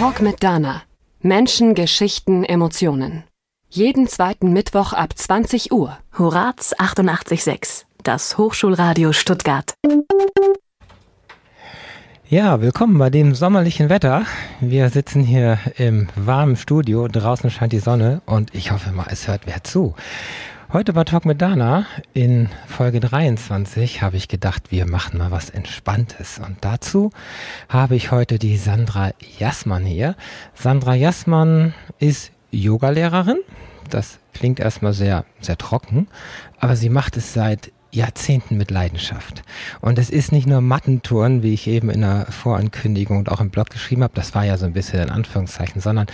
Talk mit Dana. Menschen, Geschichten, Emotionen. Jeden zweiten Mittwoch ab 20 Uhr. Horaz 88.6, das Hochschulradio Stuttgart. Ja, willkommen bei dem sommerlichen Wetter. Wir sitzen hier im warmen Studio, draußen scheint die Sonne und ich hoffe mal, es hört wer zu. Heute bei Talk mit Dana in Folge 23 habe ich gedacht, wir machen mal was Entspanntes. Und dazu habe ich heute die Sandra Jassmann hier. Sandra Jassmann ist Yogalehrerin. Das klingt erstmal sehr, sehr trocken, aber sie macht es seit Jahrzehnten mit Leidenschaft. Und es ist nicht nur Mattentouren, wie ich eben in der Vorankündigung und auch im Blog geschrieben habe, das war ja so ein bisschen in Anführungszeichen, sondern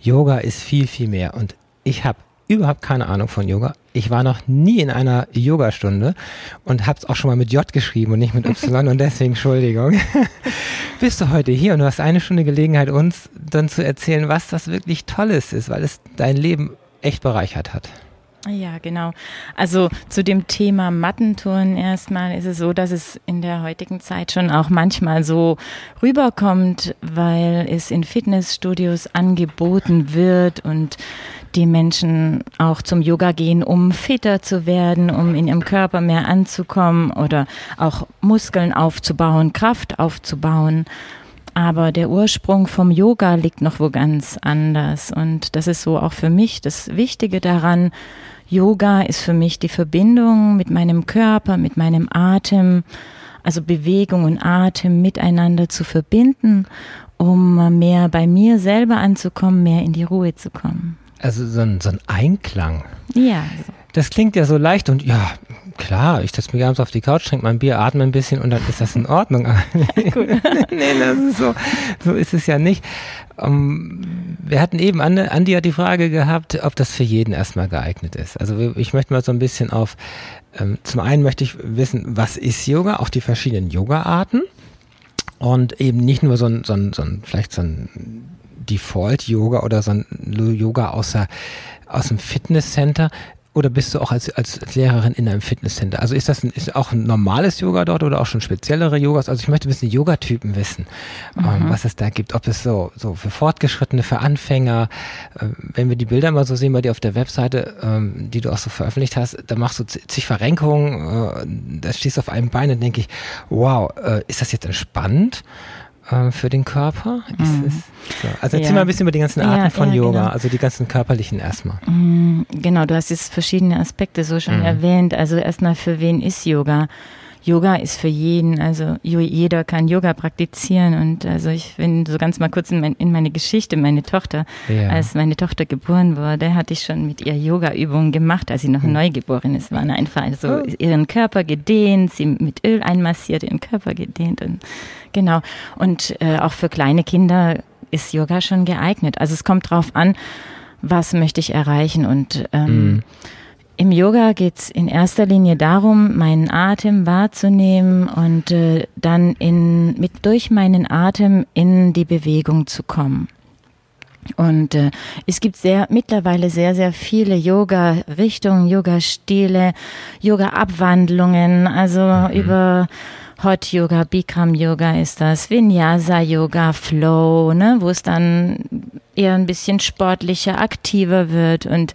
Yoga ist viel, viel mehr. Und ich habe überhaupt keine Ahnung von Yoga. Ich war noch nie in einer Yogastunde und habe es auch schon mal mit J geschrieben und nicht mit Y und deswegen Entschuldigung. Bist du heute hier und du hast eine Stunde Gelegenheit, uns dann zu erzählen, was das wirklich Tolles ist, weil es dein Leben echt bereichert hat. Ja, genau. Also zu dem Thema Mattentouren erstmal ist es so, dass es in der heutigen Zeit schon auch manchmal so rüberkommt, weil es in Fitnessstudios angeboten wird und die Menschen auch zum Yoga gehen, um fitter zu werden, um in ihrem Körper mehr anzukommen oder auch Muskeln aufzubauen, Kraft aufzubauen. Aber der Ursprung vom Yoga liegt noch wo ganz anders. Und das ist so auch für mich das Wichtige daran. Yoga ist für mich die Verbindung mit meinem Körper, mit meinem Atem, also Bewegung und Atem miteinander zu verbinden, um mehr bei mir selber anzukommen, mehr in die Ruhe zu kommen. Also so ein, so ein Einklang. Ja. Das klingt ja so leicht und ja, klar, ich setze mich abends auf die Couch, trinke mein Bier, atme ein bisschen und dann ist das in Ordnung. nee, das ist so, so ist es ja nicht. Um, ähm, wir hatten eben, Andi hat die Frage gehabt, ob das für jeden erstmal geeignet ist. Also ich möchte mal so ein bisschen auf, ähm, zum einen möchte ich wissen, was ist Yoga, auch die verschiedenen Yoga-Arten und eben nicht nur so ein, so ein, so ein vielleicht so ein Default-Yoga oder so ein Yoga außer, aus dem Fitnesscenter? Oder bist du auch als, als Lehrerin in einem Fitnesscenter? Also ist das ein, ist auch ein normales Yoga dort oder auch schon speziellere Yogas? Also ich möchte ein bisschen Yogatypen wissen, ähm, mhm. ähm, was es da gibt. Ob es so, so für Fortgeschrittene, für Anfänger, äh, wenn wir die Bilder mal so sehen bei dir auf der Webseite, ähm, die du auch so veröffentlicht hast, da machst du zig Verrenkungen, äh, da stehst du auf einem Bein und denke ich, wow, äh, ist das jetzt entspannt? Äh, für den Körper? Mhm. Es, so. Also erzähl ja. mal ein bisschen über die ganzen Arten ja, von ja, Yoga, genau. also die ganzen körperlichen erstmal. Mhm, genau, du hast jetzt verschiedene Aspekte so schon mhm. erwähnt. Also erstmal, für wen ist Yoga? Yoga ist für jeden, also jeder kann Yoga praktizieren und also ich bin so ganz mal kurz in, mein, in meine Geschichte, meine Tochter, ja. als meine Tochter geboren wurde, hatte ich schon mit ihr Yoga-Übungen gemacht, als sie noch hm. neugeboren ist, waren einfach so also oh. ihren Körper gedehnt, sie mit Öl einmassiert, ihren Körper gedehnt und genau und äh, auch für kleine Kinder ist Yoga schon geeignet. Also es kommt drauf an, was möchte ich erreichen und ähm, mhm im Yoga geht es in erster Linie darum, meinen Atem wahrzunehmen und äh, dann in, mit, durch meinen Atem in die Bewegung zu kommen. Und äh, es gibt sehr, mittlerweile sehr, sehr viele Yoga-Richtungen, Yoga-Stile, Yoga-Abwandlungen, also mhm. über Hot Yoga, Bikram Yoga ist das, Vinyasa Yoga, Flow, ne, wo es dann eher ein bisschen sportlicher, aktiver wird und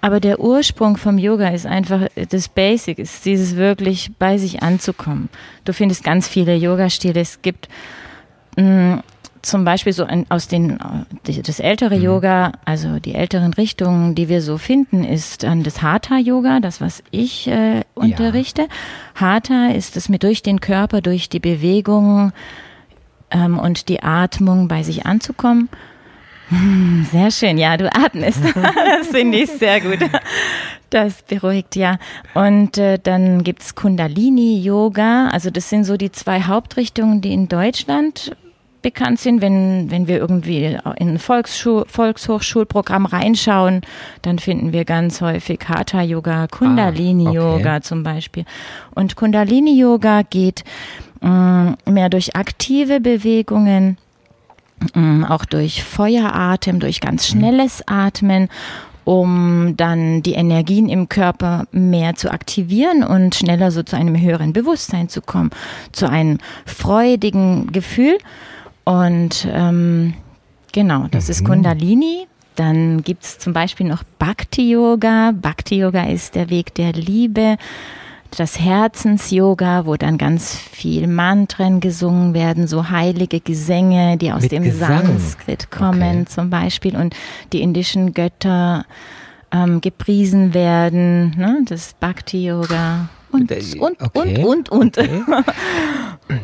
aber der Ursprung vom Yoga ist einfach das Basic, ist dieses wirklich bei sich anzukommen. Du findest ganz viele Yoga-Stile. Es gibt mh, mm, zum Beispiel so ein, aus den das ältere mhm. Yoga, also die älteren Richtungen, die wir so finden, ist dann das Hatha Yoga, das was ich äh, unterrichte. Ja. Hatha ist es mit durch den Körper, durch die Bewegung ähm, und die Atmung bei sich anzukommen. Hm, sehr schön, ja, du atmest. das finde ich sehr gut. Das beruhigt, ja. Und äh, dann gibt's Kundalini-Yoga. Also das sind so die zwei Hauptrichtungen, die in Deutschland bekannt sind. Wenn, wenn wir irgendwie in ein Volksschul Volkshochschulprogramm reinschauen, dann finden wir ganz häufig Hatha-Yoga, Kundalini-Yoga ah, okay. zum Beispiel. Und Kundalini-Yoga geht mh, mm, mehr durch aktive Bewegungen auch durch Feueratem, durch ganz schnelles Atmen, um dann die Energien im Körper mehr zu aktivieren und schneller so zu einem höheren Bewusstsein zu kommen, zu einem freudigen Gefühl. Und ähm, Genau, das mhm. ist Kundalini. Dann gibt es zum Beispiel noch Bhakti-Yoga. Bhakti-Yoga ist der Weg der Liebe. Das Herzens-Yoga, wo dann ganz viel Mantren gesungen werden, so heilige Gesänge, die aus Mit dem Gesang. Sanskrit kommen okay. zum Beispiel und die indischen Götter ähm, gepriesen werden. Ne? Das Bhakti-Yoga. Und, und, okay. und, und, und, okay.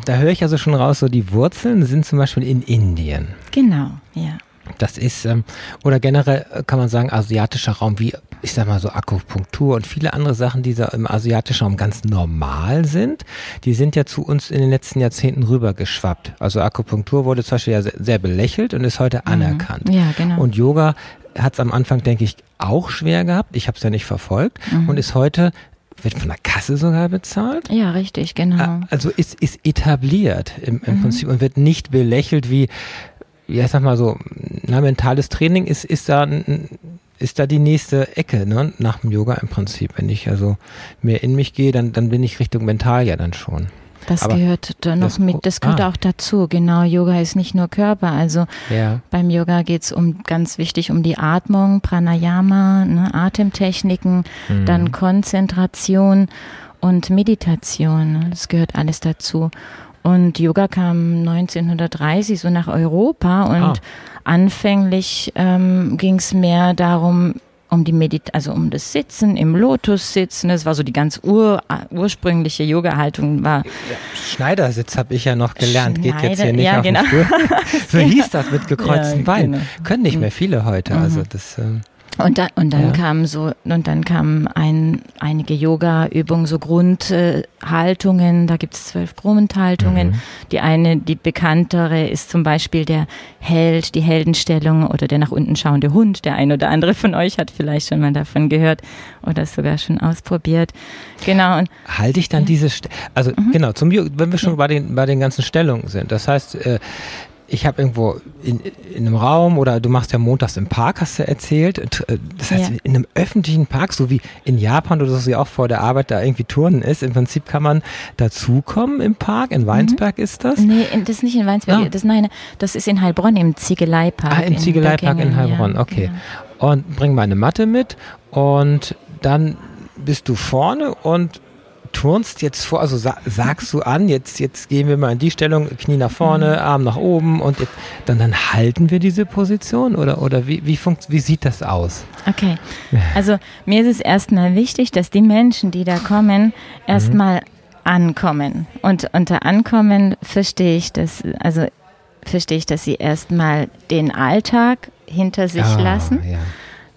Da höre ich also schon raus, so die Wurzeln sind zum Beispiel in Indien. Genau, ja. Das ist, ähm, oder generell kann man sagen, asiatischer Raum, wie ich sag mal so Akupunktur und viele andere Sachen, die da im asiatischen Raum ganz normal sind, die sind ja zu uns in den letzten Jahrzehnten rübergeschwappt. Also Akupunktur wurde zum Beispiel ja sehr, belächelt und ist heute mhm. anerkannt. Ja, genau. Und Yoga hat es am Anfang, denke ich, auch schwer gehabt. Ich habe es ja nicht verfolgt mhm. und ist heute wird von der Kasse sogar bezahlt. Ja, richtig, genau. Also ist, ist etabliert im, im mhm. Prinzip und wird nicht belächelt wie, ja, sag mal so, na, mentales Training ist, ist da ist da die nächste Ecke, ne? Nach dem Yoga im Prinzip. Wenn ich also mehr in mich gehe, dann, dann bin ich Richtung mental ja dann schon. Das Aber gehört da noch das, mit, das gehört ah. auch dazu. Genau, Yoga ist nicht nur Körper. Also ja. beim Yoga geht es um ganz wichtig um die Atmung, Pranayama, ne, Atemtechniken, mhm. dann Konzentration und Meditation. Ne, das gehört alles dazu. Und Yoga kam 1930 so nach Europa und ah. Anfänglich ähm, ging es mehr darum, um die Medit also um das Sitzen im Lotus sitzen. Das war so die ganz ur ursprüngliche Yoga-Haltung war. Ja, Schneidersitz habe ich ja noch gelernt. Schneider, Geht jetzt hier nicht ja, auf genau. den Stuhl. so hieß das mit gekreuzten ja, Beinen. Genau. Können nicht mehr viele heute. Mhm. Also das. Ähm und, da, und dann ja. kamen so und dann kamen ein, einige Yoga-Übungen, so Grundhaltungen. da gibt es zwölf Grundhaltungen. Mhm. Die eine, die bekanntere, ist zum Beispiel der Held, die Heldenstellung oder der nach unten schauende Hund. Der ein oder andere von euch hat vielleicht schon mal davon gehört oder sogar schon ausprobiert. Genau. Und, Halte ich dann ja. diese, St also mhm. genau, zum, wenn wir schon ja. bei den bei den ganzen Stellungen sind. Das heißt, äh, ich habe irgendwo in, in einem Raum oder du machst ja montags im Park, hast du erzählt. Äh, das heißt, ja. in einem öffentlichen Park, so wie in Japan oder so, wie auch vor der Arbeit da irgendwie Turnen ist, im Prinzip kann man dazukommen im Park. In Weinsberg mhm. ist das? Nee, das ist nicht in Weinsberg. Ah. Das, nein, das ist in Heilbronn im Ziegeleipark. Ah, im Ziegeleipark in, in Heilbronn, ja, okay. Genau. Und bring meine Matte mit und dann bist du vorne und turnst jetzt vor, also sa sagst du an, jetzt, jetzt gehen wir mal in die Stellung, Knie nach vorne, mhm. Arm nach oben und jetzt, dann, dann halten wir diese Position oder, oder wie, wie, funkt, wie sieht das aus? Okay, also mir ist es erstmal wichtig, dass die Menschen, die da kommen, erstmal mhm. ankommen. Und unter Ankommen verstehe ich das, also verstehe ich, dass sie erstmal den Alltag hinter sich ah, lassen. Ja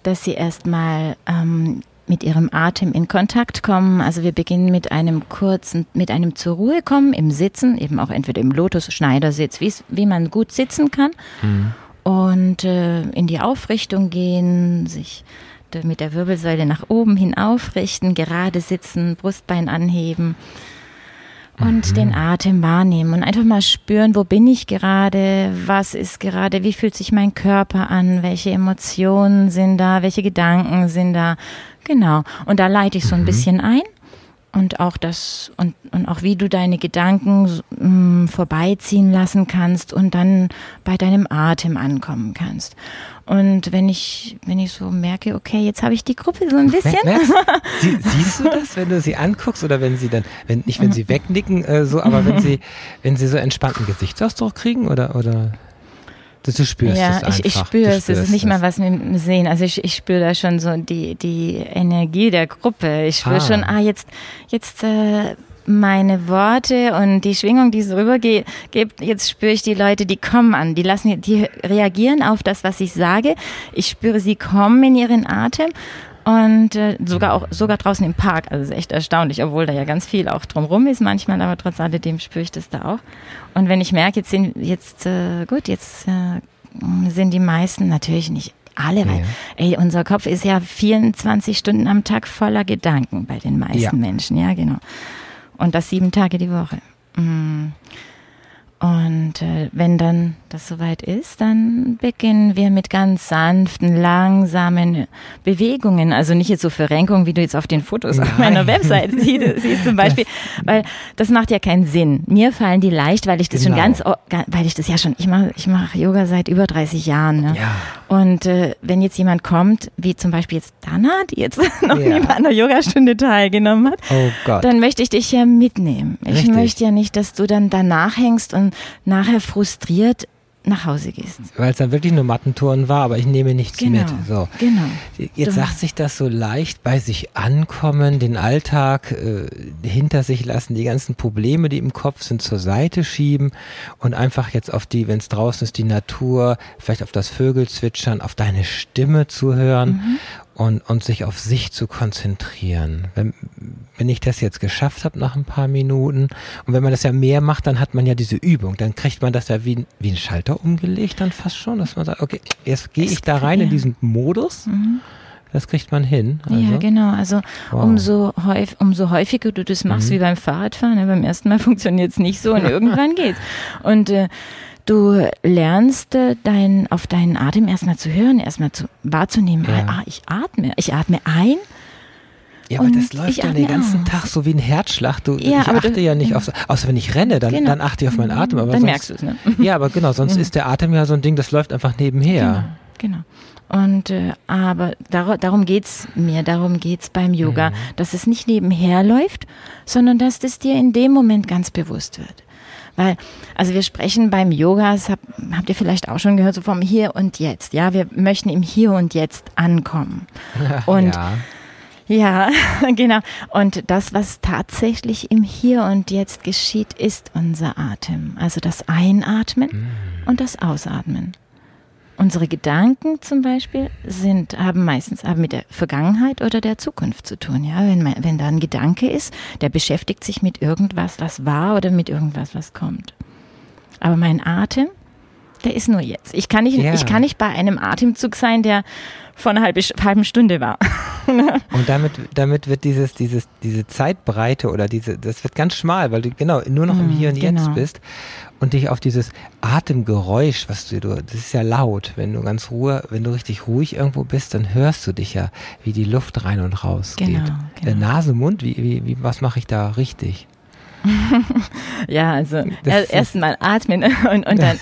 dass sie erstmal ähm, mit ihrem Atem in Kontakt kommen. Also wir beginnen mit einem kurzen, mit einem zur Ruhe kommen im Sitzen, eben auch entweder im Lotus-Schneidersitz, wie man gut sitzen kann. Mhm. Und äh, in die Aufrichtung gehen, sich mit der Wirbelsäule nach oben hin aufrichten, gerade sitzen, Brustbein anheben und mhm. den Atem wahrnehmen und einfach mal spüren, wo bin ich gerade, was ist gerade, wie fühlt sich mein Körper an, welche Emotionen sind da, welche Gedanken sind da, Genau. Und da leite ich so ein mhm. bisschen ein und auch das und, und auch wie du deine Gedanken mh, mm, vorbeiziehen lassen kannst und dann bei deinem Atem ankommen kannst. Und wenn ich, wenn ich so merke, okay, jetzt habe ich die Gruppe so ein bisschen. Sie, siehst du das, wenn du sie anguckst oder wenn sie dann, wenn nicht wenn sie wegnicken, äh, so, aber wenn sie, wenn sie so entspannten Gesichtsausdruck kriegen oder oder Du spürst ja, es einfach. Ich, ich spüre es. Es ist nicht mal was mit dem Sehen. Also ich, ich spüre da schon so die, die Energie der Gruppe. Ich spüre ah. schon, ah, jetzt, jetzt äh, meine Worte und die Schwingung, die es rübergeht, jetzt spüre ich die Leute, die kommen an, die lassen, die reagieren auf das, was ich sage. Ich spüre, sie kommen in ihren Atem und äh, sogar auch sogar draußen im Park. Also ist echt erstaunlich, obwohl da ja ganz viel auch drumrum ist manchmal, aber trotz alledem spüre ich das da auch. Und wenn ich merke, jetzt sind jetzt äh, gut, jetzt äh, sind die meisten natürlich nicht alle, weil, ja. ey, unser Kopf ist ja 24 Stunden am Tag voller Gedanken bei den meisten ja. Menschen, ja, genau. Und das sieben Tage die Woche. Mm. Und äh, wenn dann das soweit ist, dann beginnen wir mit ganz sanften, langsamen Bewegungen. Also nicht jetzt so Verrenkung, wie du jetzt auf den Fotos Nein. auf meiner Website siehst, siehst zum Beispiel, weil das macht ja keinen Sinn. Mir fallen die leicht, weil ich das genau. schon ganz, weil ich das ja schon, ich mache ich mach Yoga seit über 30 Jahren. Ne? Ja. Und äh, wenn jetzt jemand kommt, wie zum Beispiel jetzt Dana, die jetzt noch ja. nie bei einer Yogastunde teilgenommen hat, oh dann möchte ich dich ja mitnehmen. Ich Richtig. möchte ja nicht, dass du dann danach hängst und nachher frustriert nach Hause gehst. Weil es dann wirklich nur Mattentouren war, aber ich nehme nichts genau, mit. So. Genau. Jetzt sagt sich das so leicht, bei sich ankommen, den Alltag äh, hinter sich lassen, die ganzen Probleme, die im Kopf sind, zur Seite schieben und einfach jetzt auf die, wenn es draußen ist, die Natur, vielleicht auf das Vögelzwitschern, auf deine Stimme zu hören mhm und, und sich auf sich zu konzentrieren. Wenn, wenn ich das jetzt geschafft habe nach ein paar Minuten und wenn man das ja mehr macht, dann hat man ja diese Übung, dann kriegt man das ja wie, wie ein Schalter umgelegt dann fast schon, dass man sagt, okay, jetzt gehe ich da rein in diesen Modus. Mhm. Das kriegt man hin. Also. Ja, genau. Also wow. umso, häufig, umso häufiger du das machst, mhm. wie beim Fahrradfahren, ne? beim ersten Mal funktioniert es nicht so und irgendwann geht's. Und äh, Du lernst äh, dein, auf deinen Atem erstmal zu hören, erstmal zu, wahrzunehmen. Ja. Ah, ich atme. Ich atme ein. Ja, aber das läuft ja den ganzen aus. Tag so wie ein Herzschlag. Du, ja, ich achte du, ja nicht auf, außer wenn ich renne, dann, genau. dann achte ich auf meinen Atem. Aber dann sonst, merkst du es, ne? Ja, aber genau, sonst mhm. ist der Atem ja so ein Ding, das läuft einfach nebenher. Genau. genau. Und äh, aber dar darum geht's mir, darum geht's beim Yoga, mhm. dass es nicht nebenher läuft, sondern dass es dir in dem Moment ganz bewusst wird. Weil, also wir sprechen beim Yoga, das hab, habt ihr vielleicht auch schon gehört, so vom Hier und Jetzt. Ja, wir möchten im Hier und Jetzt ankommen. Und ja. Ja, genau. Und das, was tatsächlich im Hier und Jetzt geschieht, ist unser Atem. Also das Einatmen mm. und das Ausatmen. Unsere Gedanken zum Beispiel sind, haben meistens haben mit der Vergangenheit oder der Zukunft zu tun. Ja, wenn, man, wenn da ein Gedanke ist, der beschäftigt sich mit irgendwas, was war oder mit irgendwas, was kommt. Aber mein Atem, der ist nur jetzt. Ich kann nicht, ja. ich kann nicht bei einem Atemzug sein, der vor einer halbe, halben Stunde war. und damit, damit wird dieses, dieses, diese Zeitbreite oder diese, das wird ganz schmal, weil du genau nur noch im mm, Hier und genau. Jetzt bist und dich auf dieses Atemgeräusch, was du, das ist ja laut, wenn du ganz Ruhe, wenn du richtig ruhig irgendwo bist, dann hörst du dich ja, wie die Luft rein und raus genau, geht. Genau. Nase, Mund, wie, wie, wie, was mache ich da richtig? ja, also erstmal atmen und, und dann.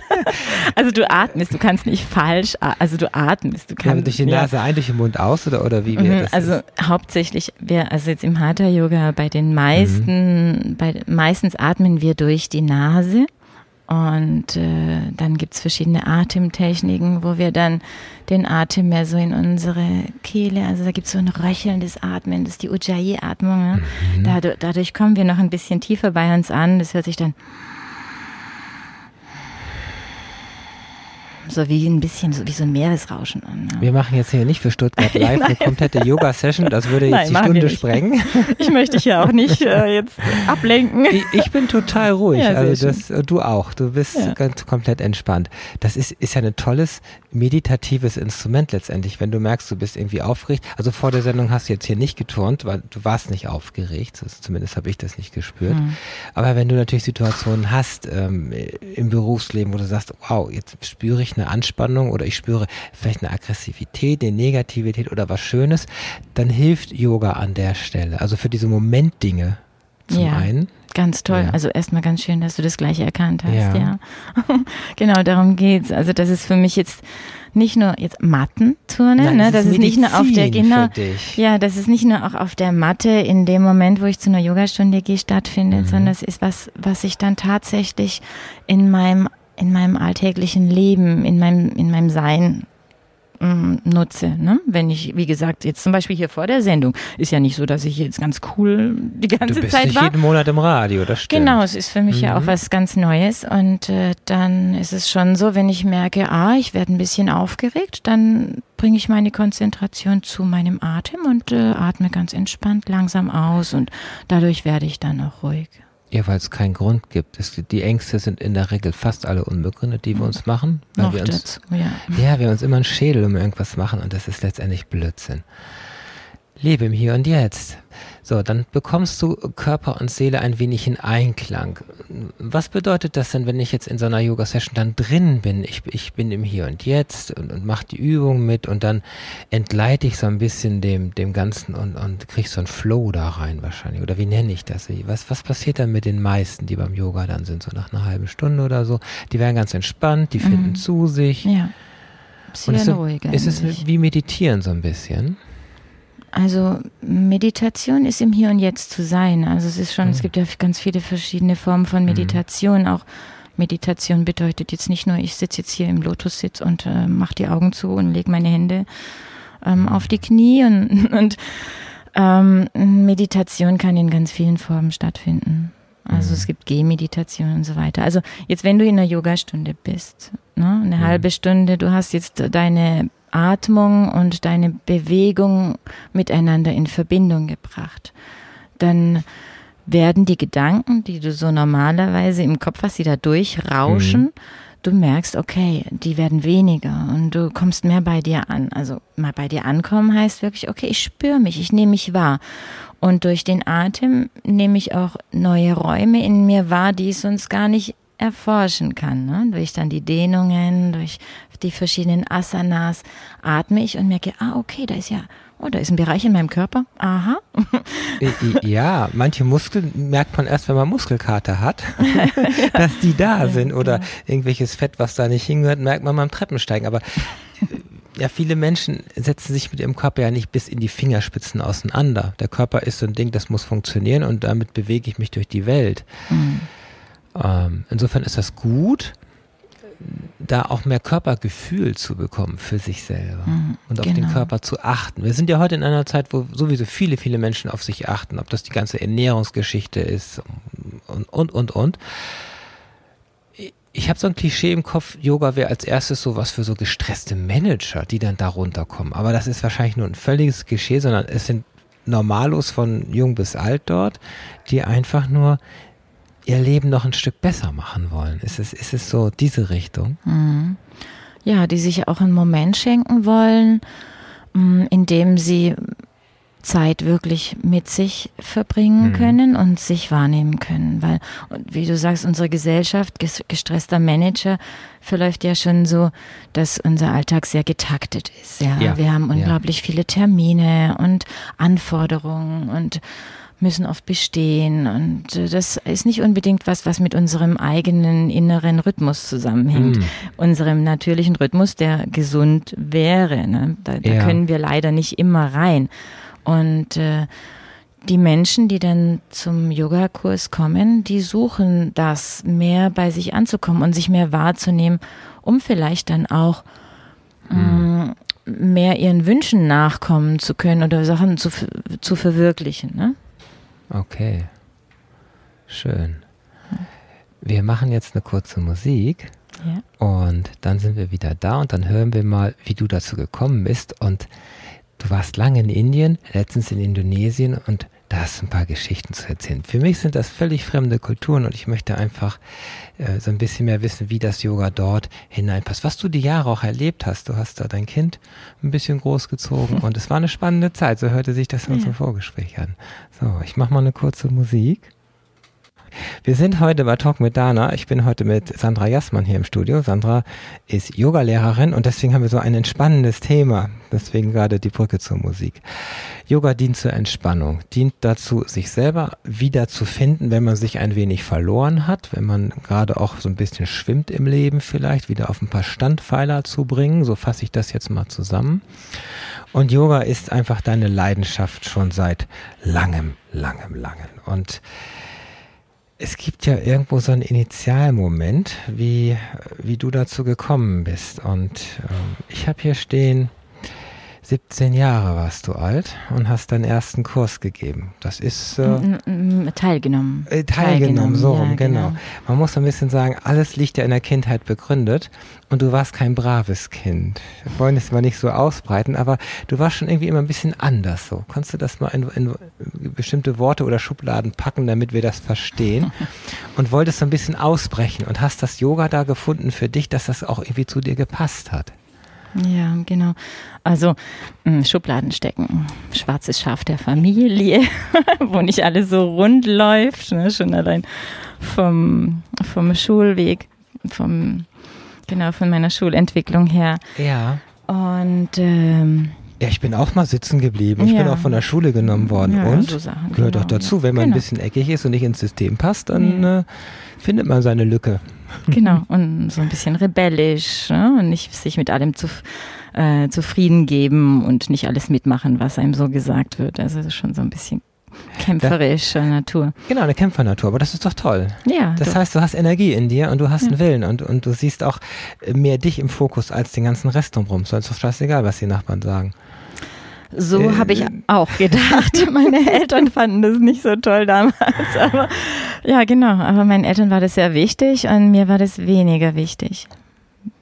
also du atmest, du kannst nicht falsch, also du atmest, du kannst. Ja, durch die Nase ja. ein, durch den Mund aus oder, oder wie mhm, das Also ist? hauptsächlich, wir, also jetzt im Hatha Yoga bei den meisten, mhm. bei, meistens atmen wir durch die Nase. Und äh, dann gibt's verschiedene Atemtechniken, wo wir dann den Atem mehr so in unsere Kehle, also da gibt's so ein röchelndes Atmen, das ist die Ujjayi-Atmung. Ne? Mhm. Dadurch, dadurch kommen wir noch ein bisschen tiefer bei uns an. Das hört sich dann so wie ein bisschen, so wie so ein Meeresrauschen. Ja. Wir machen jetzt hier nicht für Stuttgart live eine komplette Yoga-Session, das würde jetzt Nein, die Stunde sprengen. Ich möchte dich ja auch nicht äh, jetzt ablenken. Ich, ich, bin total ruhig, ja, also das, du auch, du bist ja. ganz komplett entspannt. Das ist, ist ja ein tolles meditatives Instrument letztendlich, wenn du merkst, du bist irgendwie aufgeregt. Also vor der Sendung hast du jetzt hier nicht geturnt, weil du warst nicht aufgeregt, das, zumindest habe ich das nicht gespürt. Mhm. Aber wenn du natürlich Situationen hast ähm, im Berufsleben, wo du sagst, wow, jetzt spüre ich eine Anspannung oder ich spüre vielleicht eine Aggressivität, eine Negativität oder was Schönes, dann hilft Yoga an der Stelle. Also für diese Momentdinge zum ja. einen. Ganz toll. Ja. Also erstmal ganz schön, dass du das gleiche erkannt hast, ja. ja. genau, darum geht's. Also das ist für mich jetzt nicht nur jetzt Mattenturne, Nein, ne? das, ist, ist nicht nur auf der genau, ja, das ist nicht nur auch auf der Matte in dem Moment, wo ich zu einer Yogastunde gehe, stattfindet, mhm. sondern das ist was, was ich dann tatsächlich in meinem in meinem alltäglichen Leben, in meinem, in meinem Sein mm, nutze. Ne? Wenn ich, wie gesagt, jetzt zum Beispiel hier vor der Sendung, ist ja nicht so, dass ich jetzt ganz cool die ganze du bist Zeit nicht war. jeden Monat im Radio, das stimmt. Genau, es ist für mich mhm. ja auch mhm. was ganz Neues und äh, dann ist es schon so, wenn ich merke, ah, ich werde ein bisschen aufgeregt, dann bringe ich meine Konzentration zu meinem Atem und äh, atme ganz entspannt langsam aus und dadurch werde ich dann auch ruhig. Ja, weil es keinen Grund gibt. Es, die Ängste sind in der Regel fast alle unbegründet, die wir uns machen. Weil Noch wir uns, ja. ja, wir uns immer einen Schädel um irgendwas machen und das ist letztendlich Blödsinn. lebe im Hier und Jetzt. So, dann bekommst du Körper und Seele ein wenig in Einklang. Was bedeutet das denn, wenn ich jetzt in so einer Yoga-Session dann drin bin? Ich, ich bin im Hier und Jetzt und, und mache die Übung mit und dann entleite ich so ein bisschen dem, dem Ganzen und, und krieg so einen Flow da rein wahrscheinlich. Oder wie nenne ich das? Was, was passiert dann mit den meisten, die beim Yoga dann sind, so nach einer halben Stunde oder so? Die werden ganz entspannt, die finden mhm. zu sich. Ja. Bisschen und ist, ruhiger. Ist es wie Meditieren so ein bisschen? Also Meditation ist im Hier und Jetzt zu sein. Also es ist schon, mhm. es gibt ja ganz viele verschiedene Formen von mhm. Meditation. Auch Meditation bedeutet jetzt nicht nur, ich sitze jetzt hier im Lotussitz und äh, mache die Augen zu und lege meine Hände ähm, mhm. auf die Knie. Und, und ähm, Meditation kann in ganz vielen Formen stattfinden. Also es mhm. gibt Gehmeditation und so weiter. Also jetzt, wenn du in einer Yogastunde bist, ne, eine mhm. halbe Stunde, du hast jetzt deine Atmung und deine Bewegung miteinander in Verbindung gebracht, dann werden die Gedanken, die du so normalerweise im Kopf hast, die da durchrauschen, mhm. du merkst, okay, die werden weniger und du kommst mehr bei dir an. Also mal bei dir ankommen heißt wirklich, okay, ich spüre mich, ich nehme mich wahr. Und durch den Atem nehme ich auch neue Räume in mir wahr, die ich sonst gar nicht erforschen kann. Ne? Durch dann die Dehnungen, durch die verschiedenen Asanas atme ich und merke, ah, okay, da ist ja, oh, da ist ein Bereich in meinem Körper. Aha. ja, manche Muskeln merkt man erst, wenn man Muskelkater hat, dass die da sind. Oder irgendwelches Fett, was da nicht hingehört, merkt man beim Treppensteigen. Aber ja, viele Menschen setzen sich mit ihrem Körper ja nicht bis in die Fingerspitzen auseinander. Der Körper ist so ein Ding, das muss funktionieren und damit bewege ich mich durch die Welt. Mhm. Ähm, insofern ist das gut, da auch mehr Körpergefühl zu bekommen für sich selber mhm, und auf genau. den Körper zu achten. Wir sind ja heute in einer Zeit, wo sowieso viele, viele Menschen auf sich achten, ob das die ganze Ernährungsgeschichte ist und, und, und, und. Ich habe so ein Klischee im Kopf, Yoga wäre als erstes so was für so gestresste Manager, die dann da runterkommen. Aber das ist wahrscheinlich nur ein völliges Klischee, sondern es sind Normalos von jung bis alt dort, die einfach nur ihr Leben noch ein Stück besser machen wollen. Ist es, ist es so diese Richtung? Mhm. Ja, die sich auch einen Moment schenken wollen, mm, in dem sie Zeit wirklich mit sich verbringen mhm. können und sich wahrnehmen können. Weil, wie du sagst, unsere Gesellschaft, gestresster Manager, verläuft ja schon so, dass unser Alltag sehr getaktet ist. Ja, ja. wir haben unglaublich ja. viele Termine und Anforderungen und müssen oft bestehen. Und äh, das ist nicht unbedingt was, was mit unserem eigenen inneren Rhythmus zusammenhängt. Mm. Unserem natürlichen Rhythmus, der gesund wäre. Ne? Da, da ja. können wir leider nicht immer rein. Und äh, die Menschen, die dann zum Yogakurs kommen, die suchen das, mehr bei sich anzukommen und sich mehr wahrzunehmen, um vielleicht dann auch mm. mehr ihren Wünschen nachkommen zu können oder Sachen zu, zu verwirklichen. Ne? Okay. Schön. Wir machen jetzt eine kurze Musik. Ja. Und dann sind wir wieder da und dann hören wir mal, wie du dazu gekommen bist. Und du warst lange in Indien, letztens in Indonesien und da du ein paar Geschichten zu erzählen. Für mich sind das völlig fremde Kulturen und ich möchte einfach äh, so ein bisschen mehr wissen, wie das Yoga dort hineinpasst. Was du die Jahre auch erlebt hast. Du hast da dein Kind ein bisschen großgezogen und es war eine spannende Zeit. So hörte sich das in ja. unserem Vorgespräch an. So, ich mache mal eine kurze Musik. Wir sind heute bei Talk mit Dana. Ich bin heute mit Sandra Jassmann hier im Studio. Sandra ist Yogalehrerin und deswegen haben wir so ein entspannendes Thema. Deswegen gerade die Brücke zur Musik. Yoga dient zur Entspannung, dient dazu, sich selber wieder zu finden, wenn man sich ein wenig verloren hat, wenn man gerade auch so ein bisschen schwimmt im Leben vielleicht, wieder auf ein paar Standpfeiler zu bringen. So fasse ich das jetzt mal zusammen. Und Yoga ist einfach deine Leidenschaft schon seit langem, langem, langem. Und es gibt ja irgendwo so einen Initialmoment, wie, wie du dazu gekommen bist. Und ähm, ich habe hier stehen, 17 Jahre warst du alt und hast deinen ersten Kurs gegeben. Das ist äh, teilgenommen. Äh, teilgenommen. teilgenommen, so rum, ja, genau. genau. Man muss ein bisschen sagen, alles liegt ja in der Kindheit begründet und du warst kein braves Kind. Wir wollen es mal nicht so ausbreiten, aber du warst schon irgendwie immer ein bisschen anders so. Kannst du das mal in, in bestimmte Worte oder Schubladen packen, damit wir das verstehen? und wolltest so ein bisschen ausbrechen und hast das Yoga da gefunden für dich, dass das auch irgendwie zu dir gepasst hat? Ja, genau. Also mh, Schubladen stecken, schwarzes Schaf der Familie, wo nicht alles so rund läuft, ne? schon allein vom, vom Schulweg, vom, genau, von meiner Schulentwicklung her. Ja. Und ähm, ja, ich bin auch mal sitzen geblieben. Ich Ja. bin auch von der Schule genommen worden. Ja, und so Sachen, gehört genau, doch dazu, wenn man Genau. ein bisschen eckig ist und nicht ins System passt, dann Ja. äh, findet man seine Lücke. Genau, und so ein bisschen rebellisch ne? und nicht sich mit allem zu, äh, zufrieden geben und nicht alles mitmachen, was einem so gesagt wird. Also das ist schon so ein bisschen kämpferischer Natur. Genau, eine Kämpfernatur, aber das ist doch toll. Ja, Das doch. heißt, du hast Energie in dir und du hast einen Willen und, und du siehst auch mehr dich im Fokus als den ganzen Rest drumherum. So ist doch scheißegal, was die Nachbarn sagen. So äh, habe ich auch gedacht. Meine Eltern fanden das nicht so toll damals. Aber ja, genau. Aber meinen Eltern war das sehr wichtig und mir war das weniger wichtig,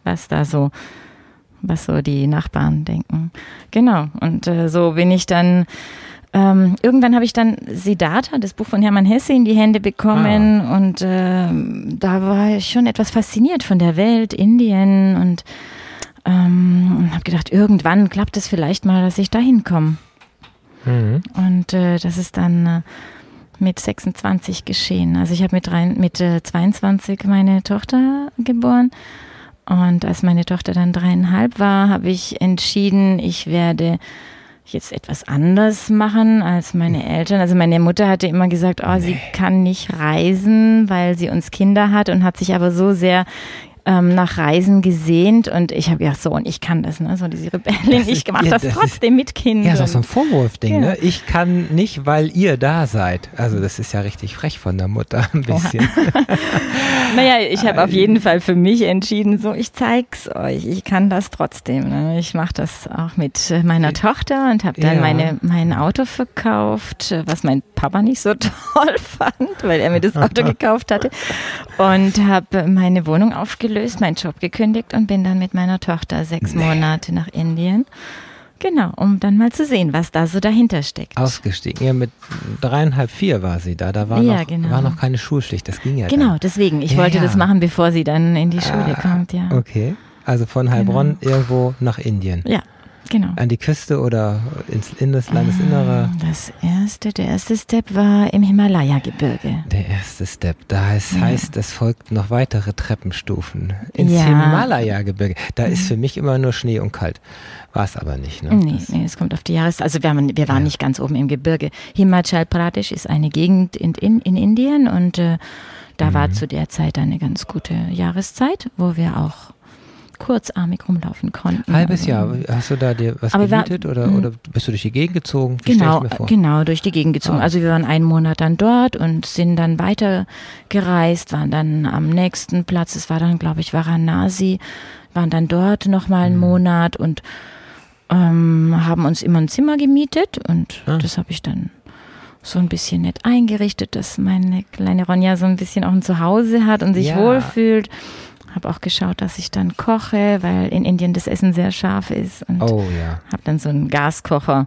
was da so, was so die Nachbarn denken. Genau. Und äh, so bin ich dann. Ähm, irgendwann habe ich dann Siddhartha, das Buch von Hermann Hesse, in die Hände bekommen und ähm, da war ich schon etwas fasziniert von der Welt, Indien und ähm, und habe gedacht, irgendwann klappt es vielleicht mal, dass ich da hinkomme. Mhm. Und äh, das ist dann äh, mit 26 geschehen. Also ich habe mit, drei- mit äh, 22 meine Tochter geboren. Und als meine Tochter dann dreieinhalb war, habe ich entschieden, ich werde jetzt etwas anders machen als meine Eltern. Also meine Mutter hatte immer gesagt, oh, sie kann nicht reisen, weil sie uns Kinder hat und hat sich aber so sehr ähm, nach Reisen gesehnt und ich habe gedacht, so und ich kann das, ne? so diese Rebellin, Das ich ist- mache ja, das, das ist- trotzdem mit Kindern. Ja, ist auch so ein Vorwurfding, Ja. ne? Ich kann nicht, weil ihr da seid. Also das ist ja richtig frech von der Mutter ein bisschen. Naja, ich habe auf jeden Fall für mich entschieden, so ich zeig's euch, ich kann das trotzdem. Ne? Ich mache das auch mit äh, meiner Tochter und habe dann Ja. meine, mein Auto verkauft, äh, was mein Papa nicht so toll fand, weil er mir das Auto gekauft hatte. Und habe meine Wohnung aufgelöst, meinen Job gekündigt und bin dann mit meiner Tochter sechs Monate nach Indien. Genau, um dann mal zu sehen, was da so dahinter steckt. Ausgestiegen. Ja, mit dreieinhalb, vier war sie da. Da war, Ja, noch, genau. war noch keine Schulpflicht. Das ging ja Genau, dann. deswegen. Ich Ja, wollte ja. das machen, bevor sie dann in die Schule Ah, kommt, ja. Okay. Also von Heilbronn irgendwo nach Indien. Ja, genau. An die Küste oder ins in das Landesinnere. Das erste, der erste Step war im Himalaya-Gebirge. Der erste Step. Da heißt, heißt, es folgt noch weitere Treppenstufen ins Ja. Himalaya-Gebirge. Da ist für mich immer nur Schnee und kalt. War es aber nicht. Ne? Nee, Das- nee, es kommt auf die Jahreszeit. Also wir, haben, wir waren Ja. nicht ganz oben im Gebirge. Himachal Pradesh ist eine Gegend in, in, in Indien und äh, da Mhm. war zu der Zeit eine ganz gute Jahreszeit, wo wir auch kurzarmig rumlaufen konnten. Halbes Also, Jahr. Hast du da dir was Aber gemietet oder, Mhm. oder bist du durch die Gegend gezogen? Wie Genau, genau, durch die Gegend gezogen. Ah. Also wir waren einen Monat dann dort und sind dann weiter gereist, waren dann am nächsten Platz, es war dann, glaube ich, Varanasi, waren dann dort nochmal Mhm. einen Monat und ähm, haben uns immer ein Zimmer gemietet und Ah. das habe ich dann so ein bisschen nett eingerichtet, dass meine kleine Ronja so ein bisschen auch ein Zuhause hat und sich Ja. wohlfühlt. Habe auch geschaut, dass ich dann koche, weil in Indien das Essen sehr scharf ist und Oh ja. habe dann so einen Gaskocher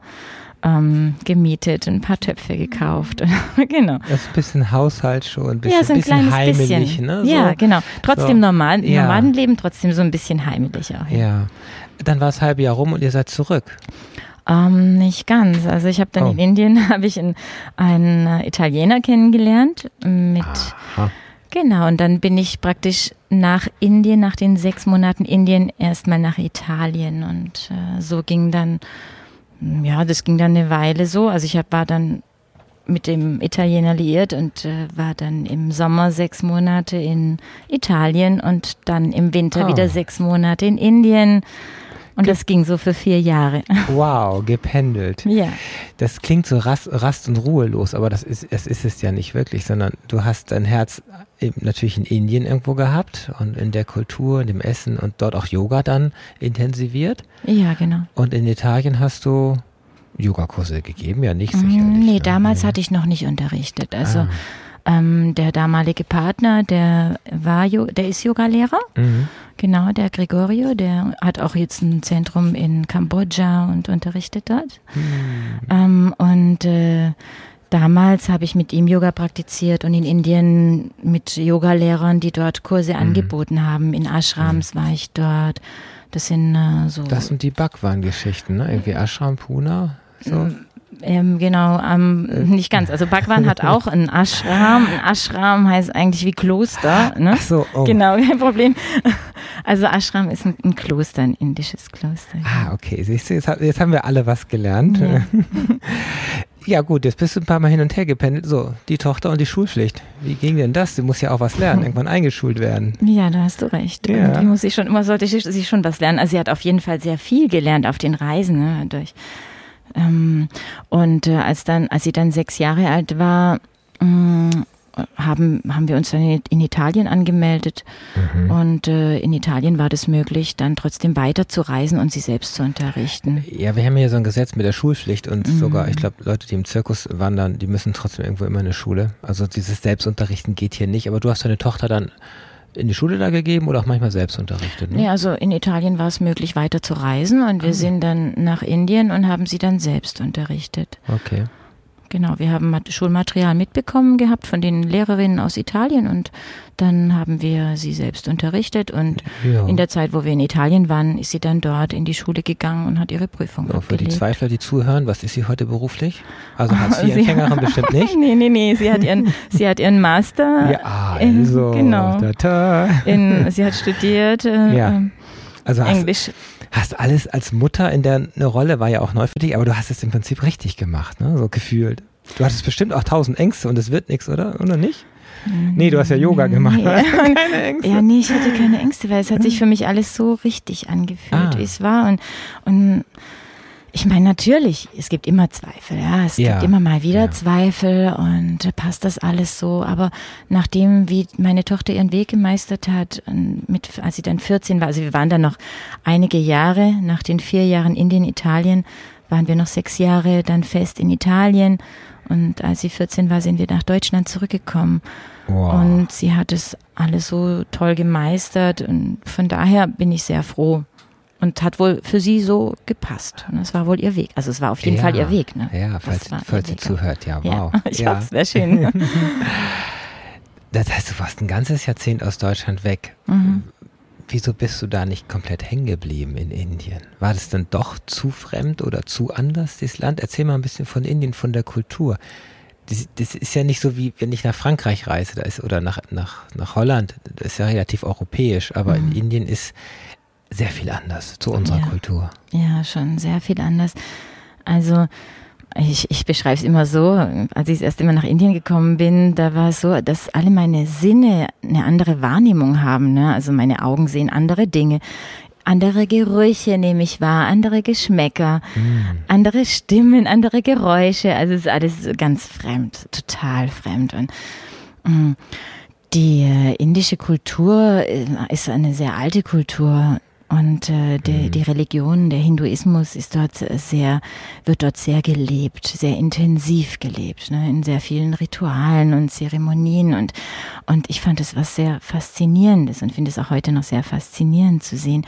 ähm, gemietet, ein paar Töpfe gekauft. genau. Das ist ein bisschen Haushalt schon, ein bisschen, ja, so ein bisschen kleines heimelig. bisschen. Ne? Ja, so. genau. Trotzdem so. normal, Ja. Nomadenleben, trotzdem so ein bisschen heimelig auch. Ja. Dann war das halbe Jahr rum und ihr seid zurück. Ähm, nicht ganz. Also ich habe dann Oh. in Indien habe ich einen, einen äh, Italiener kennengelernt mit Aha. Genau und dann bin ich praktisch nach Indien nach den sechs Monaten Indien erstmal nach Italien und äh, so ging dann ja das ging dann eine Weile so. Also ich hab, war dann mit dem Italiener liiert und äh, war dann im Sommer sechs Monate in Italien und dann im Winter Ah. wieder sechs Monate in Indien. Und das ging so für vier Jahre. Wow, gependelt. Ja. Das klingt so rast, rast und ruhelos, aber das ist, es ist es ja nicht wirklich, sondern du hast dein Herz natürlich in Indien irgendwo gehabt und in der Kultur, in dem Essen und dort auch Yoga dann intensiviert. Ja, genau. Und in Italien hast du Yogakurse gegeben, ja nicht Mm, sicherlich. Nee, ne? damals Ja. hatte ich noch nicht unterrichtet. Also Ah. Ähm, der damalige Partner, der war, der ist Yogalehrer. Mhm. Genau, der Gregorio, der hat auch jetzt ein Zentrum in Kambodscha und unterrichtet dort. Hm. Ähm, und äh, damals habe ich mit ihm Yoga praktiziert und in Indien mit Yogalehrern, die dort Kurse Mhm. angeboten haben. In Ashrams war ich dort. Das sind äh, so. Das sind die Bhagwan-Geschichten, ne? Irgendwie Ashram, Puna. So. Ähm, genau, ähm, nicht ganz. Also Bhagwan hat auch einen Ashram. Ein Ashram heißt eigentlich wie Kloster. Ne? Ach so, oh. Genau, kein Problem. Also Ashram ist ein, ein Kloster, ein indisches Kloster. Ah, okay. Siehst du, jetzt, jetzt haben wir alle was gelernt. Ja. ja. gut, jetzt bist du ein paar Mal hin und her gependelt. So, die Tochter und die Schulpflicht. Wie ging denn das? Du musst ja auch was lernen, irgendwann eingeschult werden. Ja, da hast du recht. Ja. Die muss ich schon, immer sollte sie schon was lernen. Also sie hat auf jeden Fall sehr viel gelernt auf den Reisen, ne, durch und äh, als dann, als sie dann sechs Jahre alt war, mm, haben, haben wir uns dann in Italien angemeldet. Mhm. Und äh, in Italien war das möglich, dann trotzdem weiter zu reisen und sie selbst zu unterrichten. Ja, wir haben hier so ein Gesetz mit der Schulpflicht und mhm. sogar, ich glaube, Leute, die im Zirkus wandern, die müssen trotzdem irgendwo immer in eine Schule. Also dieses Selbstunterrichten geht hier nicht. Aber du hast deine Tochter dann in die Schule da gegeben oder auch manchmal selbst unterrichtet? Ne? Nee, also in Italien war es möglich, weiter zu reisen und wir ah. sind dann nach Indien und haben sie dann selbst unterrichtet. Okay. Genau, wir haben Schulmaterial mitbekommen gehabt von den Lehrerinnen aus Italien und dann haben wir sie selbst unterrichtet und ja. in der Zeit, wo wir in Italien waren, ist sie dann dort in die Schule gegangen und hat ihre Prüfung ja, Für die Zweifler, die zuhören, was ist sie heute beruflich? Also Hartz-IV-Empfängerin bestimmt nicht? Nee, nee, nee, sie hat ihren, sie hat ihren Master. Ja, also. In, genau. Ta -ta. In, sie hat studiert äh, ja. Also Englisch. Hast, hast alles als Mutter in der eine Rolle, war ja auch neu für dich, aber du hast es im Prinzip richtig gemacht, ne? so gefühlt. Du hattest bestimmt auch tausend Ängste und es wird nichts, oder? Oder nicht? Nee, du hast ja Yoga gemacht. Nee. keine Ängste. Ja, nee, ich hatte keine Ängste, weil es hat sich für mich alles so richtig angefühlt, ah. wie es war. Und, und ich meine, natürlich, es gibt immer Zweifel, ja. Es ja. gibt immer mal wieder ja. Zweifel und passt das alles so. Aber nachdem, wie meine Tochter ihren Weg gemeistert hat, mit, als sie dann 14 war, also wir waren dann noch einige Jahre, nach den vier Jahren Indien, Italien, waren wir noch sechs Jahre dann fest in Italien. Und als sie 14 war, sind wir nach Deutschland zurückgekommen. Wow. Und sie hat es alles so toll gemeistert. Und von daher bin ich sehr froh, und hat wohl für sie so gepasst. Und es war wohl ihr Weg. Also es war auf jeden ja, Fall ihr Weg. Ne? Ja, falls, falls sie zuhört, ja, wow. Ja, ich ja. hoffe, es wäre schön. das heißt, du warst ein ganzes Jahrzehnt aus Deutschland weg. Mhm. Wieso bist du da nicht komplett hängen geblieben in Indien? War das dann doch zu fremd oder zu anders, dieses Land? Erzähl mal ein bisschen von Indien, von der Kultur. Das, das ist ja nicht so wie, wenn ich nach Frankreich reise da ist, oder nach, nach, nach Holland. Das ist ja relativ europäisch, aber mhm. in Indien ist sehr viel anders zu unserer ja. Kultur. Ja, schon sehr viel anders. Also ich, ich beschreibe es immer so, als ich erste Mal nach Indien gekommen bin, da war es so, dass alle meine Sinne eine andere Wahrnehmung haben. Ne? Also meine Augen sehen andere Dinge. Andere Gerüche nehme ich wahr, andere Geschmäcker, mm. andere Stimmen, andere Geräusche. Also es ist alles ganz fremd, total fremd. Und mm, die äh, indische Kultur äh, ist eine sehr alte Kultur. Und äh, die, mhm. die Religion, der Hinduismus ist dort sehr, wird dort sehr gelebt, sehr intensiv gelebt, ne, in sehr vielen Ritualen und Zeremonien. Und, und ich fand es was sehr Faszinierendes und finde es auch heute noch sehr faszinierend zu sehen,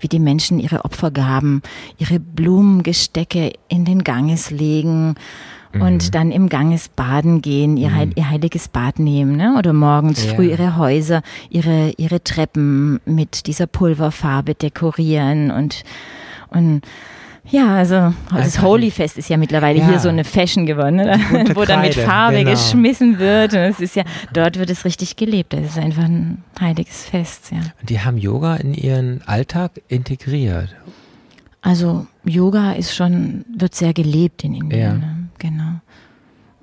wie die Menschen ihre Opfergaben, ihre Blumengestecke in den Ganges legen und mhm. dann im Ganges baden gehen, ihr, mhm. ihr heiliges Bad nehmen, ne? oder morgens ja. früh ihre Häuser, ihre, ihre Treppen mit dieser Pulverfarbe dekorieren und, und ja, also das Holy Fest ist ja mittlerweile ja. hier so eine Fashion geworden, ne? wo dann mit Farbe genau. geschmissen wird. Und es ist ja, dort wird es richtig gelebt. Das ist einfach ein heiliges Fest, ja. Die haben Yoga in ihren Alltag integriert. Also Yoga ist schon, wird sehr gelebt in Indien. Ja. Ne? Genau.